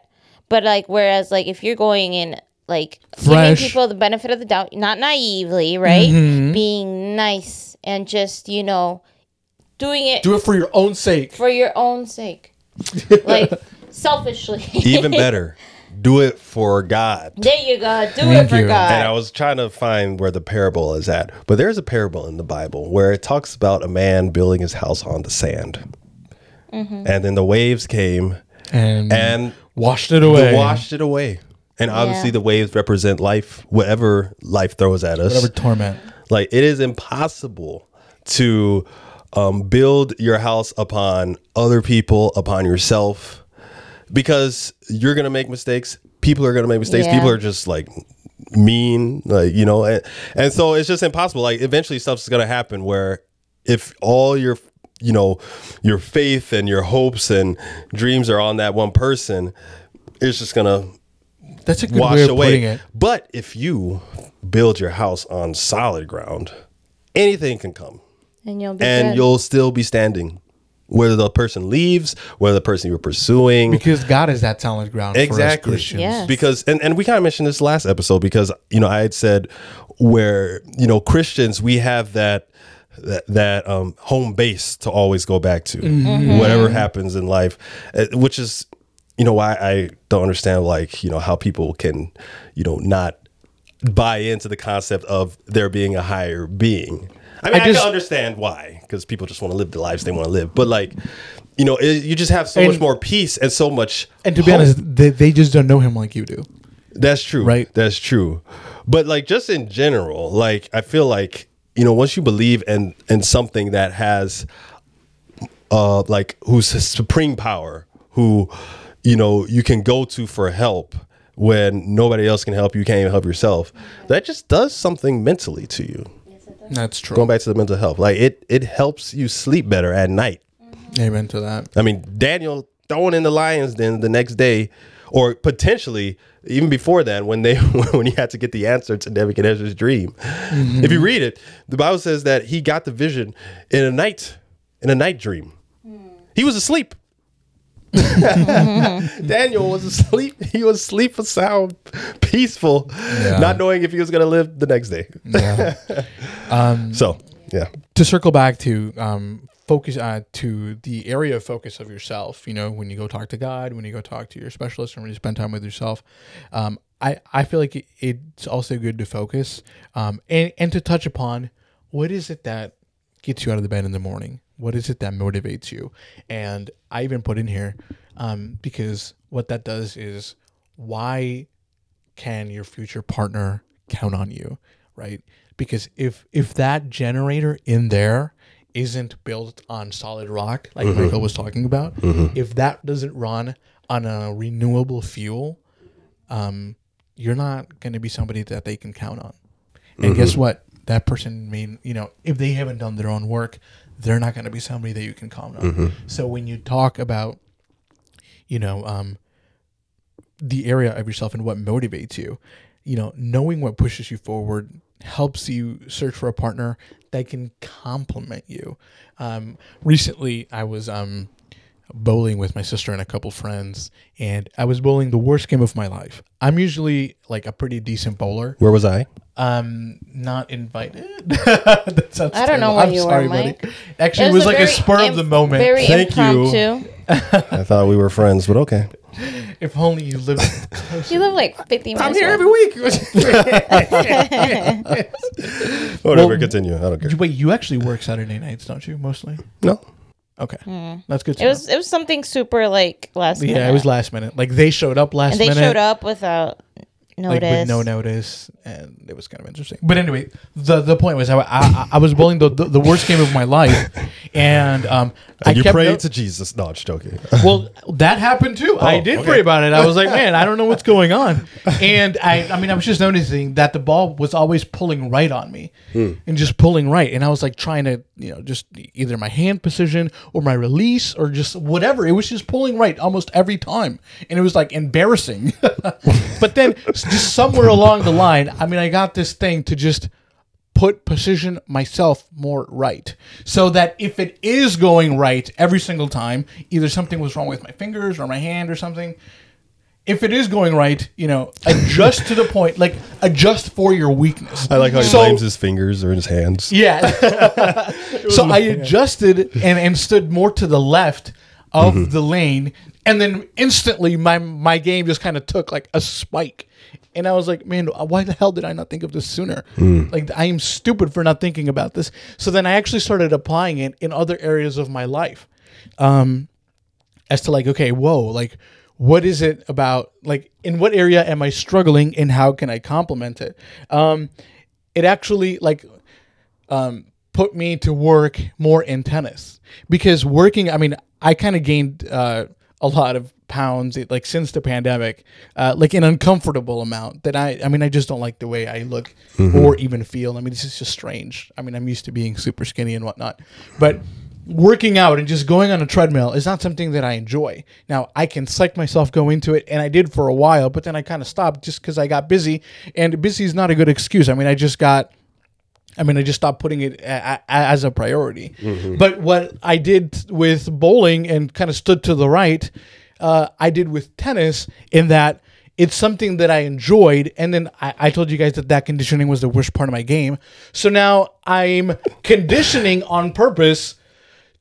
But like whereas like if you're going in like Fresh. giving people the benefit of the doubt, not naively, right? Mm-hmm. Being nice and just you know doing it Do it for your own sake. for your own sake, like selfishly. Even better, do it for God. there you go. Do Thank it for you. God. And I was trying to find where the parable is at, but there's a parable in the Bible where it talks about a man building his house on the sand, Mm-hmm. and then the waves came And, and washed it away. washed it away. And obviously, Yeah. the waves represent life, whatever life throws at us. Whatever torment. Like it is impossible to um, build your house upon other people, upon yourself, because you're gonna make mistakes. People are gonna make mistakes. Yeah. People are just like mean, like you know, and, and so it's just impossible. Like eventually, stuff's gonna happen where if all your you know your faith and your hopes and dreams are on that one person, it's just gonna That's a good wash way of putting away. it. But if you build your house on solid ground, anything can come and you'll be and good. you'll still be standing. Whether the person leaves, whether the person you're pursuing. Because God is that solid ground for us Exactly. Christians. Yeah. Because and, and we kind of mentioned this last episode because you know I had said where you know Christians we have that that, that um, home base to always go back to whatever happens in life, uh, which is you know why I don't understand like you know how people can you know not buy into the concept of there being a higher being. I mean, I, just- can understand why because people just want to live the lives they want to live, but like you know it, you just have so much more peace and so much. And to be hope. honest, they, they just don't know him like you do. That's true. Right. That's true. But like just in general, like I feel like, you know, once you believe in in something that has uh like who's supreme power, who, you know, you can go to for help when nobody else can help you, you can't even help yourself. That just does something mentally to you. That's true. Going back to the mental health. Like it it helps you sleep better at night. Mm-hmm. Amen to that. I mean, Daniel thrown in the lions den the next day, or potentially even before that, when they when he had to get the answer to Nebuchadnezzar's dream. Mm-hmm. If you read it, the Bible says that he got the vision in a night, in a night dream. Hmm. He was asleep. Daniel was asleep. He was asleep for sound, peaceful, Yeah. not knowing if he was going to live the next day. Yeah. um, So, yeah. to circle back to um, focus uh, to the area of focus of yourself. You know, when you go talk to God, when you go talk to your specialist, and when you spend time with yourself, um, I I feel like it, it's also good to focus um, and and to touch upon what is it that gets you out of the bed in the morning. What is it that motivates you? And I even put in here um, because what that does is why can your future partner count on you right? Because if if that generator in there isn't built on solid rock like michael was talking about if that doesn't run on a renewable fuel um you're not going to be somebody that they can count on. And guess what? That person mean you know if they haven't done their own work they're not going to be somebody that you can count on so when you talk about you know um the area of yourself and what motivates you. You know, knowing what pushes you forward helps you search for a partner that can complement you. Um, recently, I was um, bowling with my sister and a couple friends, and I was bowling the worst game of my life. I'm usually like a pretty decent bowler. Where was I? Um, not invited. that sounds I don't know terrible. where I'm you were, sorry, Mike. buddy. Actually, it was, like a very spur of the moment. Very Thank you. I thought we were friends, but okay. If only you lived. You live like 50 minutes I'm here away. every week. Whatever, Well, continue. I don't care. Wait, you actually work Saturday nights, don't you? Mostly. No. Okay, that's good. To It was it was something super like last know. minute. yeah, it was last minute. Like they showed up last and they minute. showed up without like with no notice, and it was kind of interesting. But anyway, the the point was I I, I was bowling the, the the worst game of my life, and um I you kept prayed no- to Jesus. No, I'm just joking. well, that happened too. I Oh, did okay. pray about it. I was like, man, I don't know what's going on. And I, I mean, I was just noticing that the ball was always pulling right on me Hmm. and just pulling right. And I was like trying to, you know, just either my hand position or my release or just whatever. It was just pulling right almost every time. And it was like embarrassing. but then just somewhere along the line, I mean, I got this thing to just put position myself more right so that if it is going right every single time either something was wrong with my fingers or my hand or something if it is going right, you know, adjust to the point, like adjust for your weakness. I like how he So- blames his fingers or his hands. Yeah. so I adjusted and, and stood more to the left of mm-hmm. the lane, and then instantly my my game just kind of took like a spike. And I was like, man, why the hell did I not think of this sooner? Like, I am stupid for not thinking about this. So then I actually started applying it in other areas of my life um, as to like, okay, whoa, like, what is it about? Like, in what area am I struggling, and how can I complement it? Um, it actually like um, put me to work more in tennis because working. I mean, I kind of gained uh, a lot of pounds like since the pandemic, uh, like an uncomfortable amount that I. I mean, I just don't like the way I look or even feel. I mean, this is just strange. I mean, I'm used to being super skinny and whatnot, but working out and just going on a treadmill is not something that I enjoy. Now, I can psych myself go into it, and I did for a while, but then I kind of stopped just because I got busy, and busy is not a good excuse. I mean, I just got. I mean, I just stopped putting it a- a- as a priority. But what I did with bowling and kind of stood to the right, uh, I did with tennis in that it's something that I enjoyed. And then I, I told you guys that that conditioning was the worst part of my game. So now I'm conditioning on purpose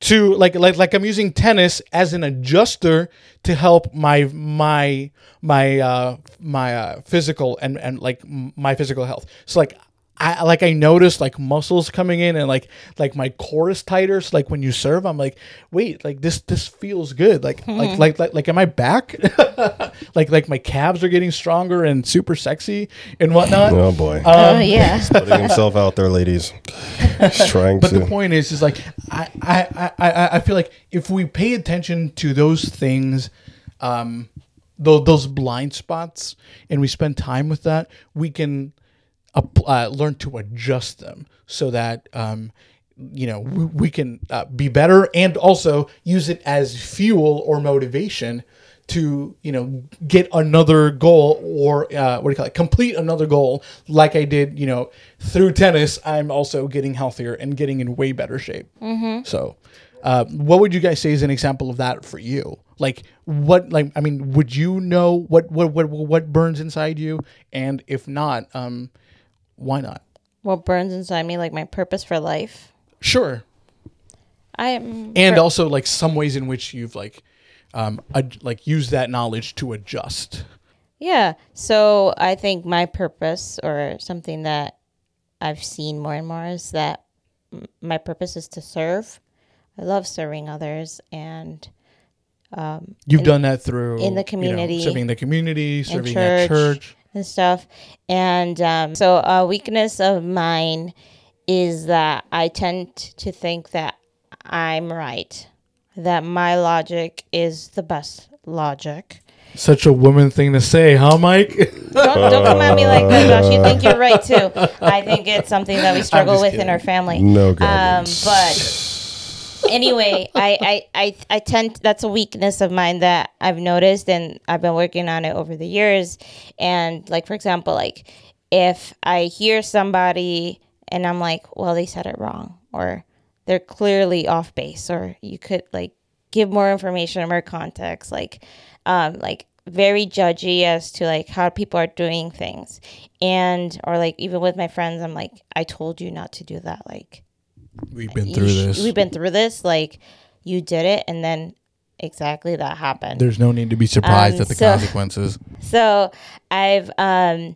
to like like like I'm using tennis as an adjuster to help my my my uh my uh physical and and like my physical health. So like I like I noticed like muscles coming in and like like my core is tighter. So like when you serve, I'm like, wait, like this this feels good. Like like like like like am I back? like like my calves are getting stronger and super sexy and whatnot. Oh boy, oh yeah. putting himself out there, ladies. He's trying But to. the point is, is like I, I, I, I- I feel like if we pay attention to those things, um, those those blind spots, and we spend time with that, we can ap- uh, learn to adjust them so that um, you know we, we can uh, be better and also use it as fuel or motivation to you know get another goal or uh, what do you call it complete another goal like i did you know through tennis i'm also getting healthier and getting in way better shape. So uh, what would you guys say is an example of that for you? Like what like i mean would you know what what what, what burns inside you? And if not um why not What burns inside me, like my purpose for life. sure I am. and for- also like some ways in which you've like um ad- like used that knowledge to adjust Yeah. So I think my purpose or something that I've seen more and more is that m- my purpose is to serve. I love serving others and um, you've done that through in the you know, community, serving the community in serving at church and stuff. And um, so a weakness of mine is that I tend to think that I'm right, that my logic is the best logic. such a woman thing to say huh mike Don't, don't come at me like that, Josh. You think you're right too. I think it's something that we struggle just with in our family. No Um, but anyway, I, I, I, I tend that's a weakness of mine that I've noticed and I've been working on it over the years. And like for example, like if I hear somebody and I'm like, well, they said it wrong, or they're clearly off base, or you could like give more information or more context, like um like very judgy as to like how people are doing things. And or like even with my friends, I'm like, I told you not to do that. Like we've been through sh- this We've been through this. Like you did it, and then exactly that happened. there's no need to be surprised Um, at the so- consequences So I've um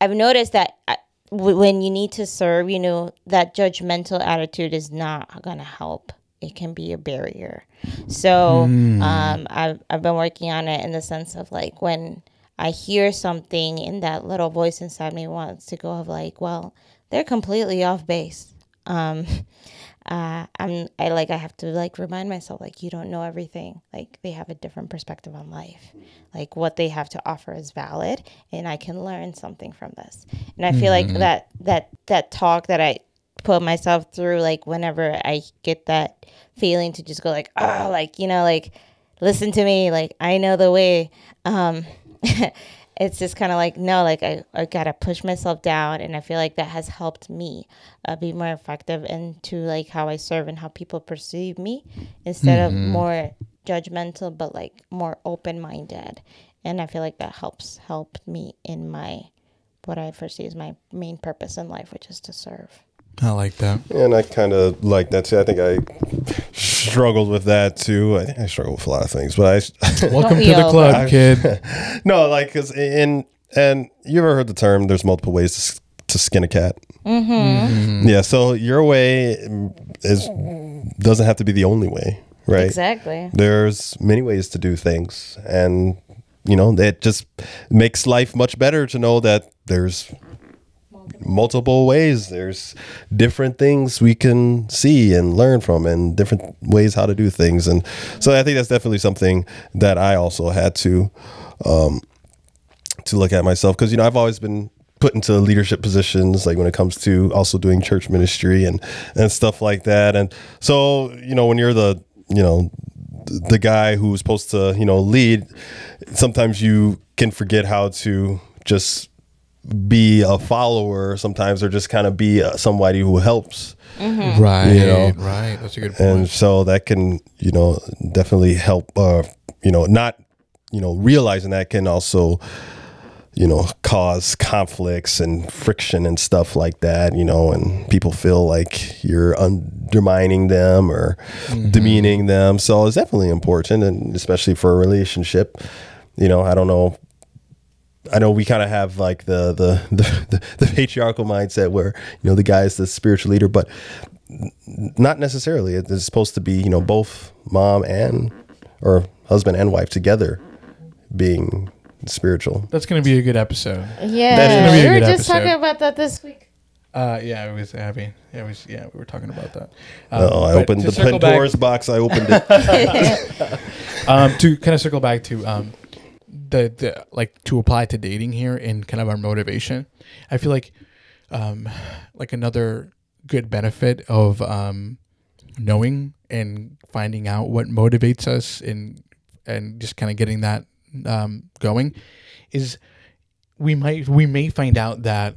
I've noticed that uh, w- when you need to serve, you know that judgmental attitude is not gonna help. It can be a barrier. So um, I've I've been working on it in the sense of like when I hear something and that little voice inside me wants to go of like, well, they're completely off base. Um, uh, I'm I like I have to like remind myself like you don't know everything. Like they have a different perspective on life. Like what they have to offer is valid, and I can learn something from this. And I feel like that that that talk that I put myself through, like whenever I get that feeling to just go like, oh, like you know, like listen to me, like I know the way. Um, it's just kind of like no like I, I gotta push myself down and i feel like that has helped me uh, be more effective into like how i serve and how people perceive me instead of more judgmental but like more open-minded and I feel like that helps help me in my what I foresee as my main purpose in life, which is to serve. I like that. And I kind of like that too. I think I struggled with that too. I think I struggle with a lot of things, but I Welcome to the all? club, kid. no like because in and you ever heard the term? There's multiple ways to, to skin a cat. Mm-hmm. Yeah. So your way is doesn't have to be the only way, right? Exactly. There's many ways to do things, and you know that just makes life much better to know that there's multiple ways. There's different things we can see and learn from, and different ways how to do things. And so I think that's definitely something that I also had to um, to look at myself because you know I've always been put into leadership positions like when it comes to also doing church ministry and and stuff like that and so you know when you're the you know the guy who's supposed to you know lead sometimes you can forget how to just be a follower sometimes or just kind of be uh, somebody who helps Right. You know. right. That's a good point. and so that can you know definitely help uh you know not you know realizing that can also you know cause conflicts and friction and stuff like that you know and people feel like you're undermining them or demeaning them so it's definitely important and especially for a relationship you know i don't know I know we kind of have like the the, the the patriarchal mindset where you know the guy is the spiritual leader, but not necessarily. It's supposed to be you know both mom and or husband and wife together being spiritual. That's going to be a good episode. Yeah, gonna be a we were just episode. talking about that this week. Uh, yeah, it was Abby. It was yeah. We were talking about that. Oh, I opened the circle back- Pandora's box. I opened it. um, to kind of circle back to um, the, the like to apply to dating here and kind of our motivation. I feel like um, like another good benefit of um, knowing and finding out what motivates us and and just kind of getting that um, going is we might we may find out that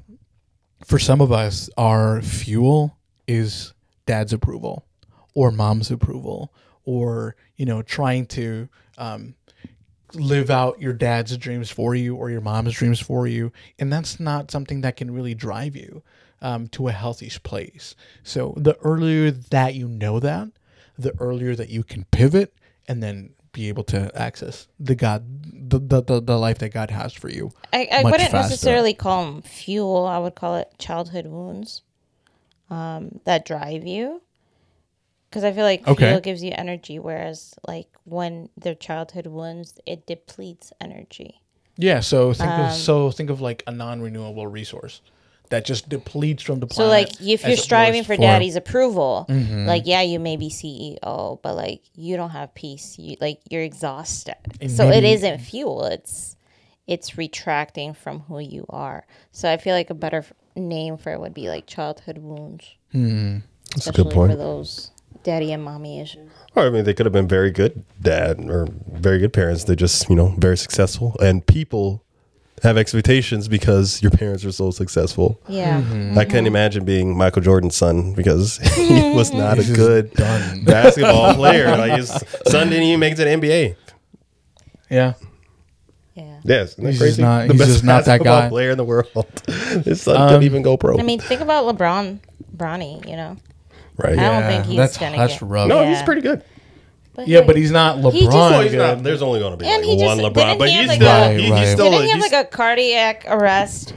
for some of us our fuel is dad's approval or mom's approval or you know trying to um, live out your dad's dreams for you or your mom's dreams for you and that's not something that can really drive you um, to a healthy place so the earlier that you know that the earlier that you can pivot and then be able to access the god the, the, the, the life that god has for you I, I wouldn't faster. necessarily call them fuel. I would call it childhood wounds um, that drive you. Because I feel like Okay. fuel gives you energy, whereas like when they're childhood wounds, it depletes energy. yeah so think Um, of so think of like a non-renewable resource that just depletes from the planet So like if you're striving was for, daddy's approval, like yeah, you may be CEO, but like you don't have peace. You like you're exhausted. And so it maybe- isn't fuel. It's it's retracting from who you are. So I feel like a better name for it would be like childhood wounds, That's a good point. for those daddy and mommy issues. Or, I mean, they could have been very good dad or very good parents. They're just, you know, very successful. And people have expectations because your parents are so successful. Yeah. I can't imagine being Michael Jordan's son because he was not a good basketball player. Like his son didn't even make it to the NBA. yeah Yeah. Yes, isn't He's crazy? just not- the he's best just not that basketball guy. player in the world. his son Um, couldn't even go pro. I mean, think about LeBron, Bronny. You know, right? I don't think he's that's gonna that's get- rough No, Yeah. he's pretty good. yeah but he's not lebron He just- Well, he's good. not, there's only going to be And like he one LeBron, didn't but he have he's like still, a- he, Right, he's right. still, Didn't he have he's- like a cardiac arrest?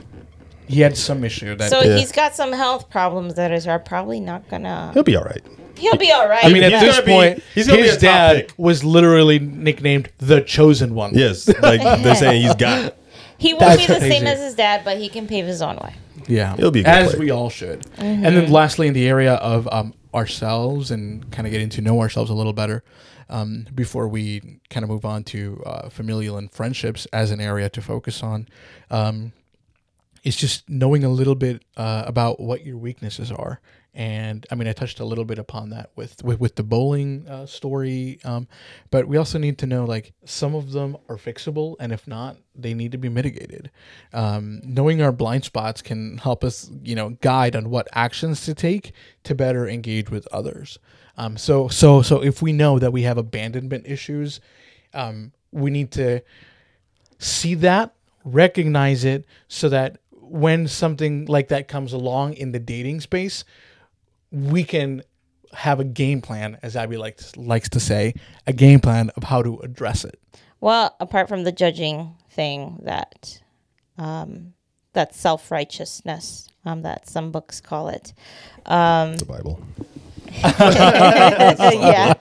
he had some issue that So Yeah. he's got some health problems that is are probably not gonna. he'll be all right. He'll be all right. I mean, at He's this gonna be- point, he's gonna be his a top dad pick. was literally nicknamed the chosen one. Yes, like they're saying he's got he won't be That's the same crazy. as his dad, but he can pave his own way. Yeah, it'll be a good as player. we all should. And then lastly, in the area of um, ourselves and kind of getting to know ourselves a little better, um, before we kind of move on to uh, familial and friendships as an area to focus on, um, it's just knowing a little bit uh, about what your weaknesses are. And I mean, I touched a little bit upon that with with, with the bowling uh, story, um, but we also need to know like some of them are fixable, and if not, they need to be mitigated. Um, knowing our blind spots can help us, you know, guide on what actions to take to better engage with others. Um, so so so if we know that we have abandonment issues, um, we need to see that, recognize it, so that when something like that comes along in the dating space, we can have a game plan, as Abby likes likes to say, a game plan of how to address it. Well, apart from the judging thing that um, that self righteousness um, that some books call it. the Bible. yeah,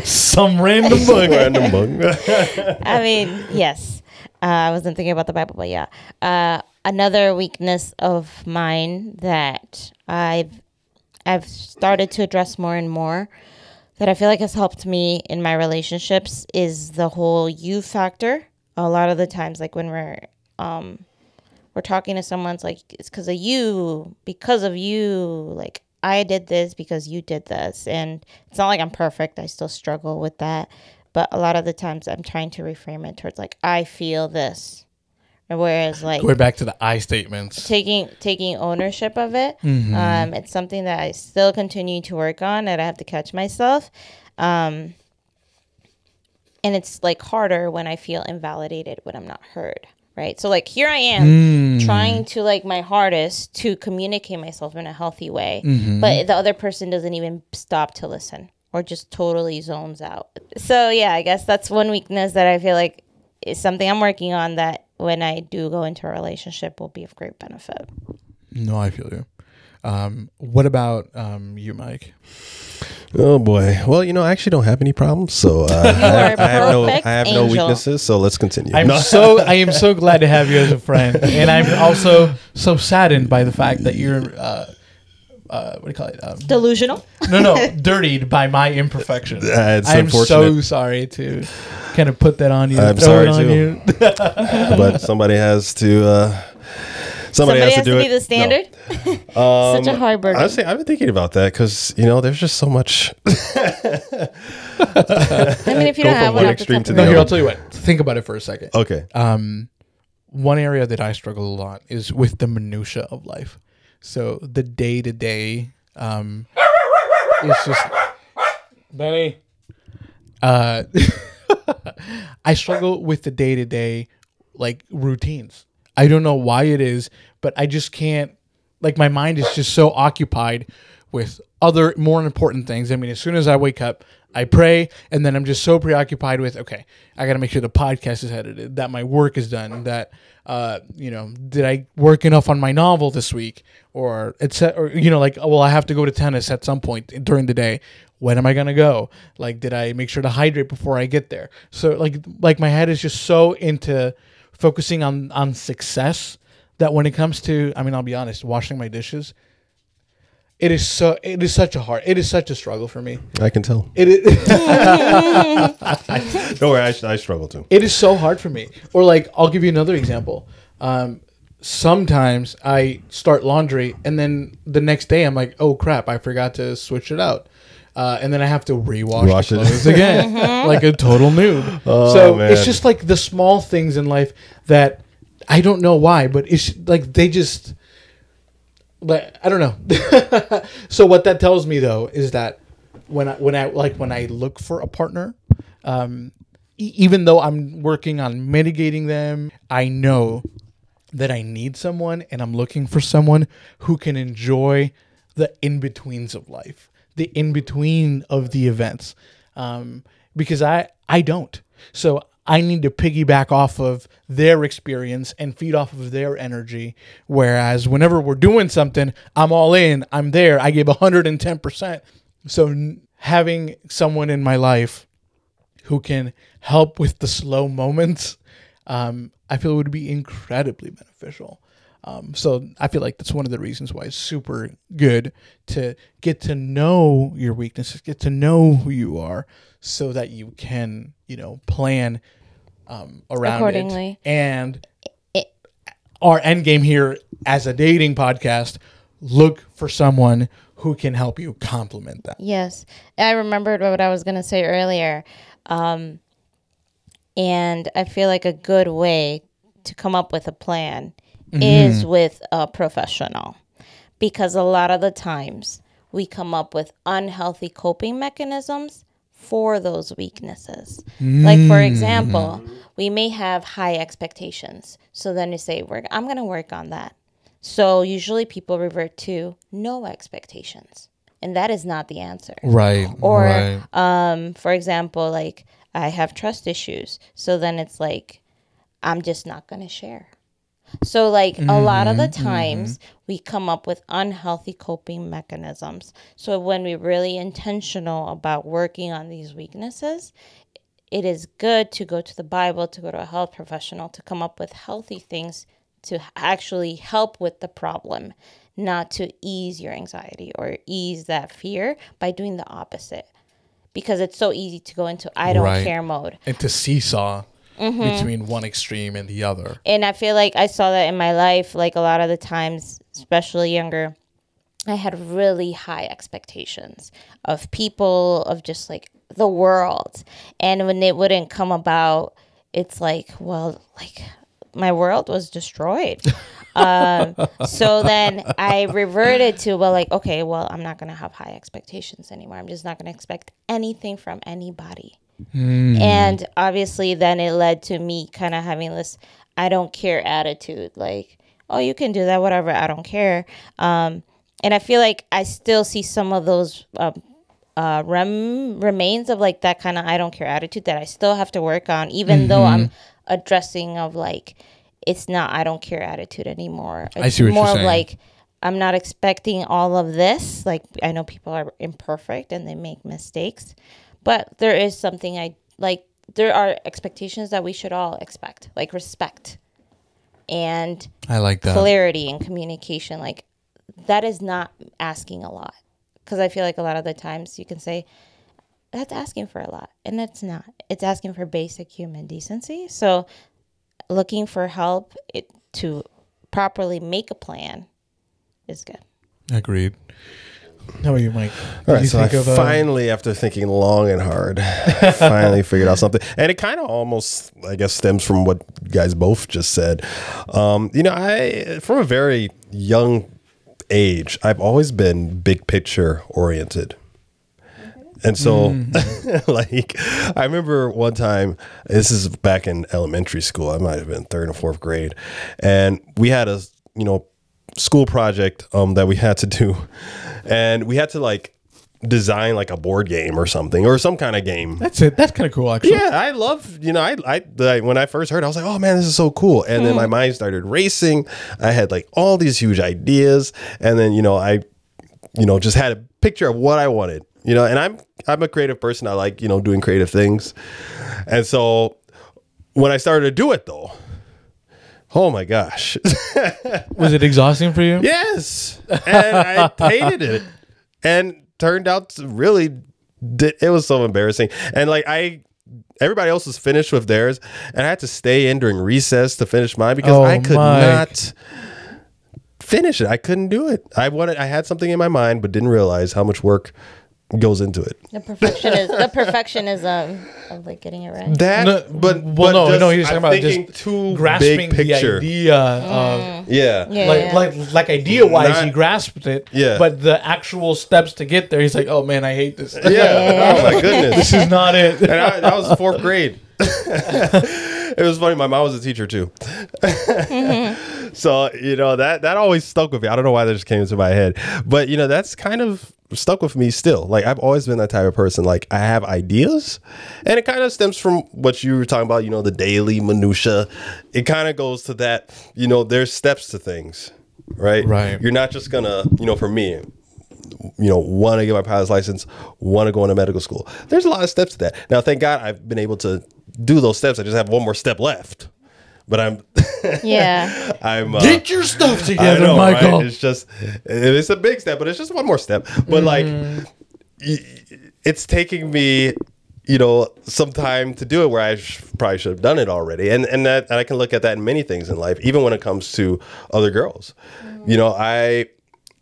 Some random book. Random book. I mean, yes. Uh, I wasn't thinking about the Bible, but yeah. Uh, another weakness of mine that I've I've started to address more and more that I feel like has helped me in my relationships is the whole you factor. A lot of the times, like when we're um, we're talking to someone, it's like it's because of you, because of you. Like I did this because you did this, and it's not like I'm perfect. I still struggle with that, but a lot of the times I'm trying to reframe it towards like I feel this, whereas like Going back to the I statements. taking taking ownership of it. Mm-hmm. Um, it's something that I still continue to work on, and I have to catch myself. Um, and it's like harder when I feel invalidated when I'm not heard. Right. So like here I am Mm. trying to like my hardest to communicate myself in a healthy way, Mm-hmm. but the other person doesn't even stop to listen or just totally zones out. So yeah, I guess that's one weakness that I feel like is something I'm working on that when I do go into a relationship will be of great benefit. No, I feel you. Um, what about um, you, Mike? Oh boy. Well, you know, I actually don't have any problems, so uh, I, have, I have no, I have no weaknesses. So let's continue. I'm No. so I am so glad to have you as a friend, and I'm also so saddened by the fact that you're uh, uh, what do you call it? Um, Delusional. no, no, dirtied by my imperfection. Uh, it's I'm so unfortunate. sorry to kind of put that on you. I'm throw sorry, it on too. you. but somebody has to. Uh, somebody, Somebody has, has to to do be it. the standard. No. Such a hard burden. Honestly, I've been thinking about that because you know, there's just so much. I mean, if you Go don't from have one one, extreme to No, the here other. I'll tell you what. Think about it for a second. Okay. Um, one area that I struggle a lot is with the minutia of life. So the day to day, um, it's just Benny. Uh, I struggle with the day to day, like routines. I don't know why it is, but I just can't. Like my mind is just so occupied with other more important things. I mean, as soon as I wake up, I pray, and then I'm just so preoccupied with okay, I got to make sure the podcast is edited, that my work is done, that uh, you know, did I work enough on my novel this week, or it's or you know, like well, I have to go to tennis at some point during the day. When am I gonna go? Like, did I make sure to hydrate before I get there? So like, like my head is just so into focusing on on success that when it comes to, I mean, I'll be honest, washing my dishes. It is so. It is such a hard. It is such a struggle for me. I can tell. It is. Don't worry, I, I struggle too. it is so hard for me. Or like, I'll give you another example. Um, sometimes I start laundry, and then the next day I'm like, oh crap, I forgot to switch it out. Uh, and then I have to rewash Wash the it. clothes again, like a total noob. Oh, so man. it's just like the small things in life that I don't know why, but it's like they just like I don't know. so what that tells me though is that when I when I like when I look for a partner, um, e- even though I'm working on mitigating them, I know that I need someone and I'm looking for someone who can enjoy the in betweens of life, the in between of the events, um, because I I don't. So I need to piggyback off of their experience and feed off of their energy. Whereas whenever we're doing something, I'm all in, I'm there, I give 110%. So having someone in my life who can help with the slow moments, um, I feel would be incredibly beneficial. Um, so I feel like that's one of the reasons why it's super good to get to know your weaknesses, get to know who you are, so that you can, you know, plan um, around Accordingly. it. And our end game here as a dating podcast, look for someone who can help you complement that. Yes, I remembered what I was going to say earlier, um, and I feel like a good way to come up with a plan is with a professional, because a lot of the times we come up with unhealthy coping mechanisms for those weaknesses. Like for example, we may have high expectations. So then you say, "We're I'm going to work on that." So usually people revert to no expectations. And that is not the answer. Right. Or right. um for example, like I have trust issues. So then it's like I'm just not going to share. So, like a lot of the mm-hmm, mm-hmm. times, we come up with unhealthy coping mechanisms. So, when we're really intentional about working on these weaknesses, it is good to go to the Bible, to go to a health professional, to come up with healthy things to actually help with the problem, not to ease your anxiety or ease that fear by doing the opposite. Because it's so easy to go into I don't Right. care mode. and to seesaw Mm-hmm. between one extreme and the other. and I feel like I saw that in my life, like a lot of the times, especially younger, I had really high expectations of people, of just like the world. And when it wouldn't come about, it's like, well, like my world was destroyed. um, so then I reverted to, well, like, okay, well, I'm not going to have high expectations anymore. I'm just not going to expect anything from anybody. And obviously, then it led to me kind of having this I don't care attitude. Like, oh, you can do that, whatever. I don't care. Um, and I feel like I still see some of those um, uh, rem- remains of like that kind of I don't care attitude that I still have to work on, even though I'm addressing of like it's not I don't care attitude anymore. It's I see what you're more of like I'm not expecting all of this. Like I know people are imperfect and they make mistakes, but there is something I like. There are expectations that we should all expect, like respect and I like that. clarity and communication. Like that is not asking a lot, because I feel like a lot of the times you can say that's asking for a lot, and it's not. It's asking for basic human decency. So looking for help it, to properly make a plan is good. Agreed. How about you, Mike? All right, you so I of, uh, finally, after thinking long and hard, finally figured out something, and it kind of almost, I guess, stems from what you guys both just said. Um, you know, I from a very young age, I've always been big picture oriented. And so, like, I remember one time, this is back in elementary school, I might have been third and fourth grade, and we had a, you know, school project um, that we had to do. And we had to, like, design, like, a board game or something, or some kind of game. That's it. That's kind of cool, actually. Yeah, I love, you know, I, I, the, when I first heard, it, I was like, oh man, this is so cool. And then my hmm. mind started racing. I had like all these huge ideas. And then, you know, I, you know, just had a picture of what I wanted, you know, and I'm, I'm a creative person. I like, you know, doing creative things. And so when I started to do it though, oh my gosh. Was it exhausting for you? Yes, and I hated it, and turned out to really. Di- it was so embarrassing, and like I, everybody else was finished with theirs, and I had to stay in during recess to finish mine because Oh, I could Mike. not finish it. I couldn't do it. I wanted. I had something in my mind, but didn't realize how much work goes into it. The perfection is the perfectionism um, of like getting it right. That, No, but well, but no, just- no. You're talking I'm about just too grasping big picture. the idea of. Mm. Yeah, Yeah, like, yeah. like, like idea wise, Not- he grasped it. Yeah. But the actual steps to get there, he's like, "Oh man, I hate this. yeah. Oh my goodness. this is not it." and I, that was fourth grade. it was funny. My mom was a teacher too, mm-hmm. so you know that that always stuck with me. I don't know why that just came into my head, but you know that's kind of stuck with me still. Like I've always been that type of person. Like I have ideas, and it kind of stems from what you were talking about. You know, the daily minutia. It kind of goes to that. You know, there's steps to things, right? Right. You're not just gonna. You know, for me, you know, want to get my pilot's license, want to go into medical school. There's a lot of steps to that. Now, thank God I've been able to do those steps. I just have one more step left. But I'm, Yeah. I'm. Uh, Get your stuff I together, know, Michael. right? It's just, it's a big step, but it's just one more step. But like, it's taking me, you know, some time to do it where I sh- probably should have done it already. And and that and I can look at that in many things in life, even when it comes to other girls. You know, I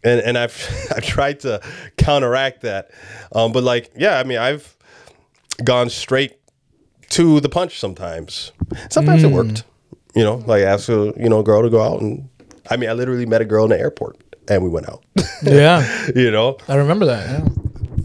and and I've I've tried to counteract that, um, but like, yeah, I mean, I've gone straight to the punch sometimes. Sometimes it worked. You know, like ask a you know a girl to go out and I mean I literally met a girl in the airport and we went out. yeah, you know, I remember that. Yeah.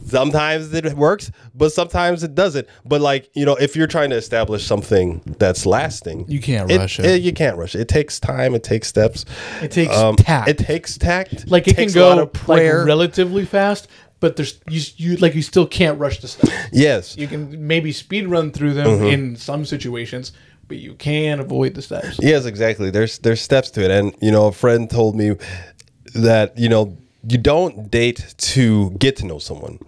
sometimes it works, but sometimes it doesn't. But like you know, if you're trying to establish something that's lasting, You can't rush it. You can't rush it. It takes time. It takes steps. It takes Um, tact. It takes tact. like it can go of prayer. like relatively fast, but there's you, you like you still can't rush the steps. yes. You can maybe speed run through them Mm-hmm. in some situations, but you can avoid the steps. Yes, exactly. There's there's steps to it, and you know, a friend told me that you know you don't date to get to know someone.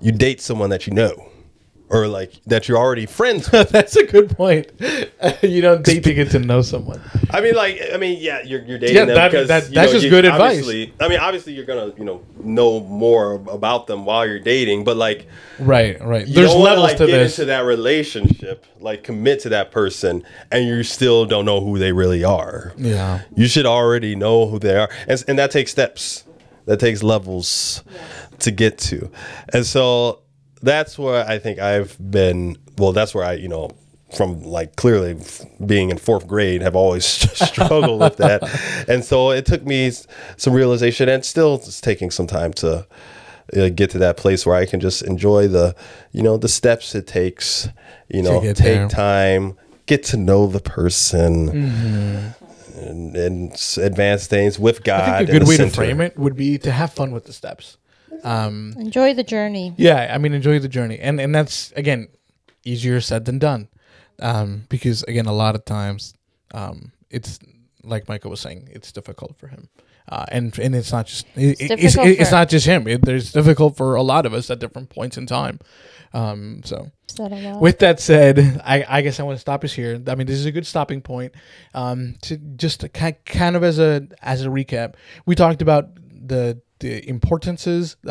You date someone that you know, or like that you're already friends with. That's a good point. you don't date to get to know someone. I mean, like, I mean, yeah, you're, you're dating Yeah, them that- because that- that's know, just you- good advice. I mean, obviously, you're gonna you know know more about them while you're dating, but like, Right, right. you There's don't wanna, levels like, to get this. into that relationship, like commit to that person, and you still don't know who they really are. Yeah. you should already know who they are, and, and that takes steps, that takes levels to get to, and so that's where I think I've been. Well, that's where I, you know, from like clearly f- being in fourth grade, have always struggled with that, and so it took me s- some realization, and still it's taking some time to. Uh, get to that place where I can just enjoy the, you know, the steps it takes, you know, take there. time, get to know the person, Mm-hmm. and, and advance things with God. I think a good way to frame it would be to have fun with the steps. Enjoy the journey. Yeah, I mean, enjoy the journey, and and that's again easier said than done, um, because again, a lot of times, um, it's like Michael was saying, it's difficult for him, uh, and and it's not just it, it's, difficult it's, not just him. It, there's difficult for a lot of us at different points in time. Um, so that with that said, I, I guess I want to stop us here. I mean, this is a good stopping point. Um, to just to kind of as a as a recap, we talked about the the importances.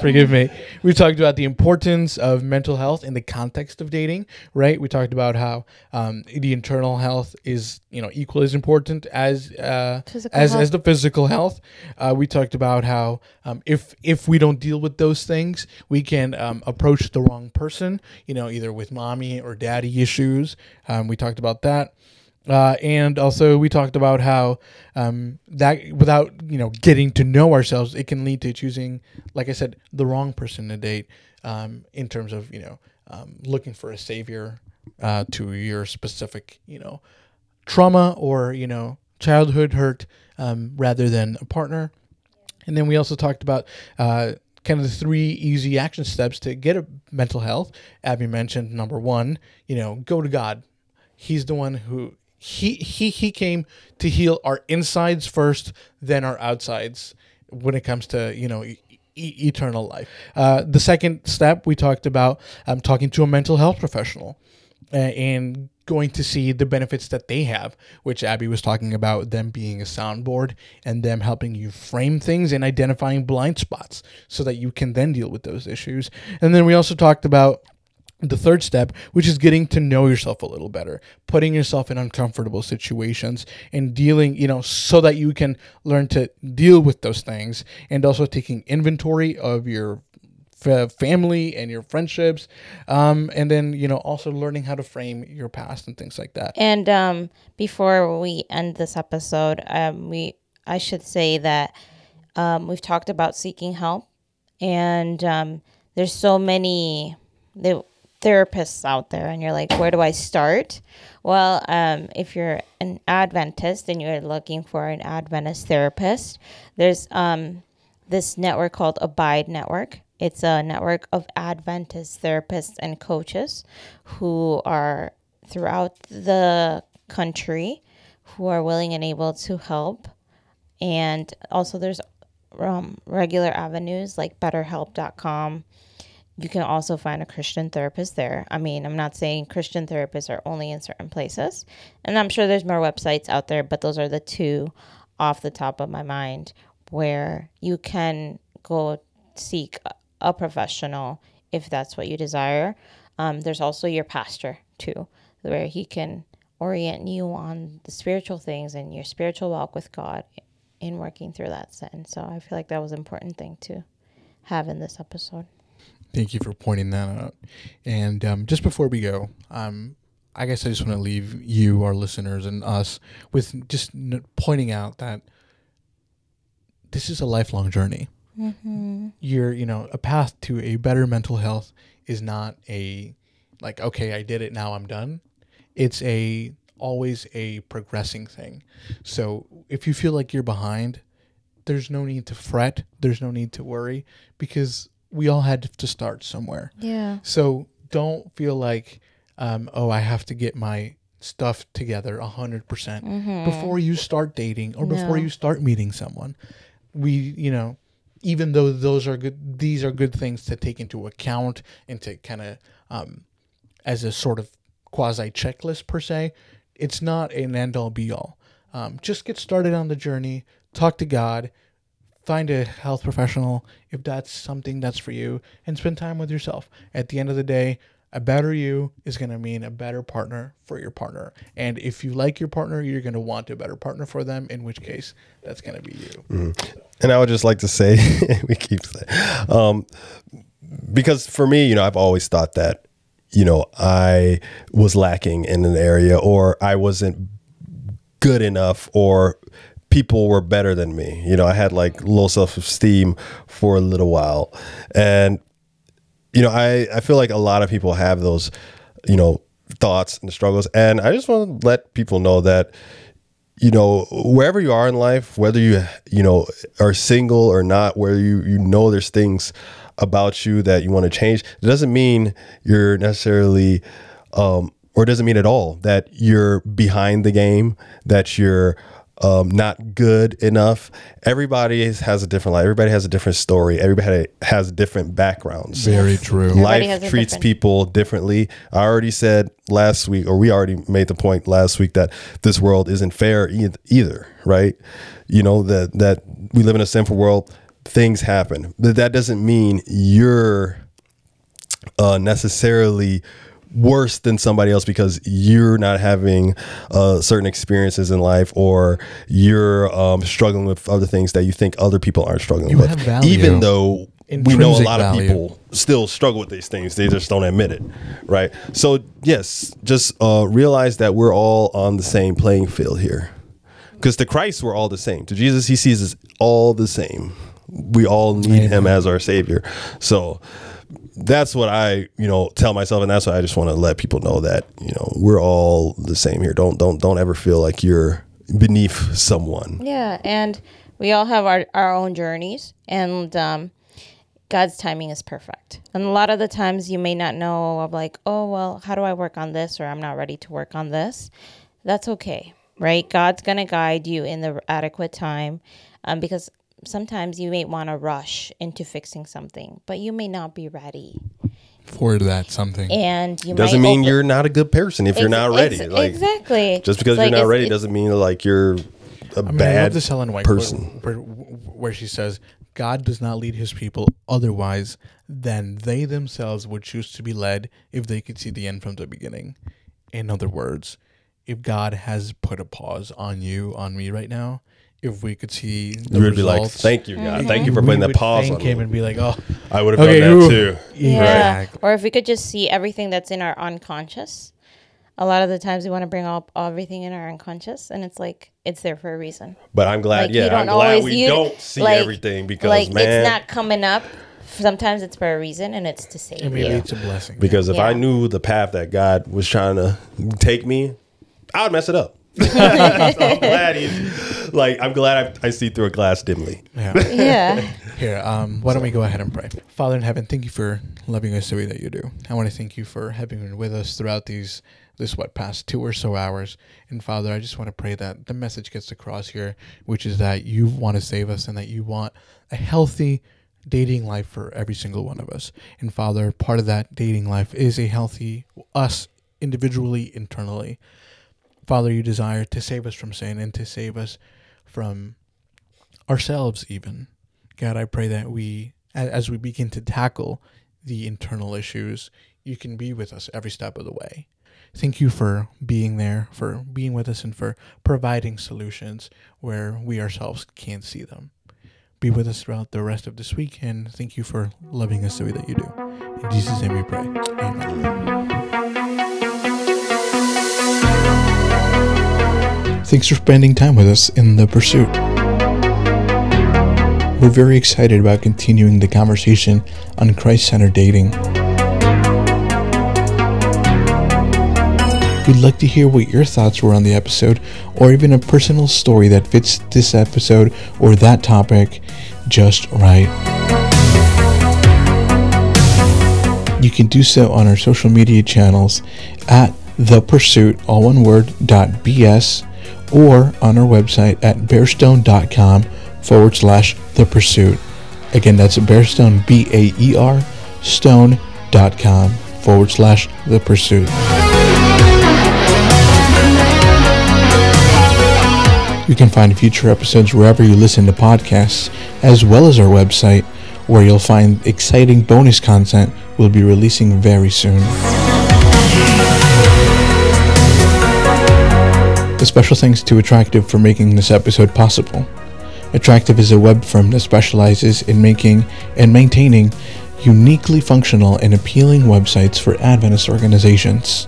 Forgive me. We talked about the importance of mental health in the context of dating. Right. We talked about how um, the internal health is you know equally as important as uh, as health. as the physical health. Uh, we talked about how um, if if we don't deal with those things, we can um, approach the wrong person. You know, either with mommy or daddy issues. Um, we talked about that. Uh, and also, we talked about how um, that without you know getting to know ourselves, it can lead to choosing, like I said, the wrong person to date. Um, in terms of you know um, looking for a savior uh, to your specific you know trauma or you know childhood hurt um, rather than a partner and then we also talked about uh, kind of the three easy action steps to get a mental health abby mentioned number one you know go to god he's the one who he he he came to heal our insides first then our outsides when it comes to you know e- eternal life uh, the second step we talked about um, talking to a mental health professional uh, and going to see the benefits that they have, which Abby was talking about them being a soundboard and them helping you frame things and identifying blind spots so that you can then deal with those issues. And then we also talked about the third step, which is getting to know yourself a little better, putting yourself in uncomfortable situations and dealing, you know, so that you can learn to deal with those things and also taking inventory of your family and your friendships um, and then you know also learning how to frame your past and things like that. And um, before we end this episode, um, we I should say that um, we've talked about seeking help, and um, there's so many the therapists out there, and you're like, where do I start? Well, um, if you're an Adventist and you're looking for an Adventist therapist, there's um, this network called Abide Network. It's a network of Adventist therapists and coaches who are throughout the country who are willing and able to help. And also, there's um, regular avenues like BetterHelp.com. You can also find a Christian therapist there. I mean, I'm not saying Christian therapists are only in certain places, and I'm sure there's more websites out there, but those are the two off the top of my mind where you can go seek a- professional if that's what you desire. Um, there's also your pastor too, where he can orient you on the spiritual things and your spiritual walk with God in working through that sin. So I feel like that was an important thing to have in this episode. Thank you for pointing that out and um, just before we go um, i guess i just want to leave you our listeners and us with just n- pointing out that this is a lifelong journey You're, you know, a path to a better mental health is not a like, okay, I did it, now I'm done. It's a always a progressing thing. So if you feel like you're behind, there's no need to fret. There's no need to worry because we all had to start somewhere. Yeah. So don't feel like, um, oh, I have to get my stuff together a hundred percent before you start dating or before No. you start meeting someone. We, you know, even though those are good, these are good things to take into account and to kind of, um, as a sort of quasi checklist per se, it's not an end all be all. Um, just get started on the journey, talk to God, find a health professional if that's something that's for you, and spend time with yourself. At the end of the day, a better you is going to mean a better partner for your partner. And if you like your partner, you're going to want a better partner for them, in which case, that's going to be you. And I would just like to say, we keep saying, um, because for me, you know, I've always thought that, you know, I was lacking in an area or I wasn't good enough or people were better than me. You know, I had like low self esteem for a little while. And, you know, I, I feel like a lot of people have those, you know, thoughts and struggles. And I just want to let people know that, you know, wherever you are in life, whether you, you know, are single or not, where you, you know, there's things about you that you want to change, it doesn't mean you're necessarily, um, or doesn't mean at all that you're behind the game, that you're um, not good enough. Everybody is, has a different life. Everybody has a different story. Everybody has different backgrounds. Very true. Everybody has Life treats different- people differently. I already said last week, or we already made the point last week that this world isn't fair e- either, right? You know that that we live in a sinful world. Things happen, but that doesn't mean you're uh, necessarily worse than somebody else because you're not having uh, certain experiences in life or you're um, struggling with other things that you think other people aren't struggling You with. Even though we know a lot value. of people still struggle with these things, they just don't admit it, right? So yes, just uh, realize that we're all on the same playing field here. Because to Christ, we're all the same. To Jesus, he sees us all the same. We all need him as our savior. So that's what I, you know, tell myself, and that's why I just want to let people know that, you know, we're all the same here. Don't don't don't ever feel like you're beneath someone. Yeah, and we all have our, our own journeys, and um, God's timing is perfect. And a lot of the times you may not know of like, oh well, how do I work on this, or I'm not ready to work on this. That's okay, right? God's gonna guide you in the adequate time, um, because sometimes you may want to rush into fixing something, but you may not be ready, For that something. and you Doesn't might mean open- you're not a good person if you're not ready. ex- like exactly. just because Like, you're not ready doesn't mean like you're a I mean, I bad love this Ellen White person. where, where she says, "God does not lead His people otherwise than they themselves would choose to be led if they could see the end from the beginning." In other words, if God has put a pause on you, on me right now, if we could see the You would be like, results, "Thank you, God. Thank you for putting that would pause on thank Him me." and be like, "Oh, I would have okay, done that ooh." too. Yeah. Exactly. Or if we could just see everything that's in our unconscious. A lot of the times we want to bring up everything in our unconscious, and it's like it's there for a reason. But I'm glad, Like yeah, I'm glad we you don't see like- everything because like man, it's not coming up. Sometimes it's for a reason, and it's to save And maybe you. it's a blessing." because if I knew the path that God was trying to take me, I would mess it up. So I'm glad he's like I'm glad I, I see through a glass dimly. yeah. yeah, Here, um, why don't we go ahead and pray? Father in heaven, thank you for loving us the way that you do. I want to thank you for having been with us throughout these this what past two or so hours. And Father, I just want to pray that the message gets across here, which is that you want to save us and that you want a healthy dating life for every single one of us. And Father, part of that dating life is a healthy us individually, internally. Father, you desire to save us from sin and to save us from ourselves even. God i pray that we as we begin to tackle the internal issues you can be with us every step of the way. Thank you for being there for being with us and for providing solutions where we ourselves can't see them. Be with us throughout the rest of this week and thank you for loving us the way that you do. In jesus name we pray. Amen thanks for spending time with us in the pursuit we're very excited about continuing the conversation on Christ centered dating. We'd like to hear what your thoughts were on the episode, or even a personal story that fits this episode or that topic just right. You can do so on our social media channels at the pursuit, all one word, dot BS, or on our website at baerstone.com forward slash the pursuit. Again, that's baerstone, B A E R, stone.com forward slash the pursuit. You can find future episodes wherever you listen to podcasts, as well as our website, where you'll find exciting bonus content we'll be releasing very soon. A special thanks to Attractive for making this episode possible. Attractive is a web firm that specializes in making and maintaining uniquely functional and appealing websites for Adventist organizations.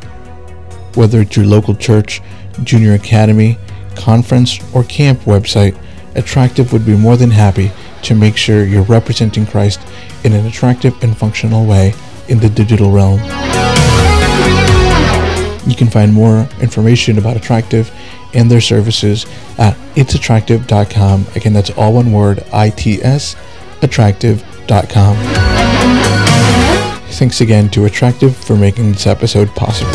Whether it's your local church, junior academy, conference, or camp website, Attractive would be more than happy to make sure you're representing Christ in an attractive and functional way in the digital realm. You can find more information about Attractive and their services at itsattractive.com. Again, that's all one word, I-T-S, attractive.com. Thanks again to Attractive for making this episode possible.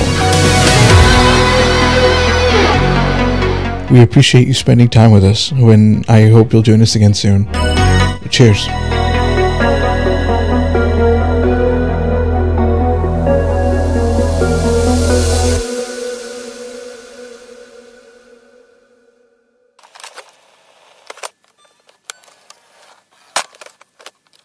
We appreciate you spending time with us, and I hope you'll join us again soon. Cheers.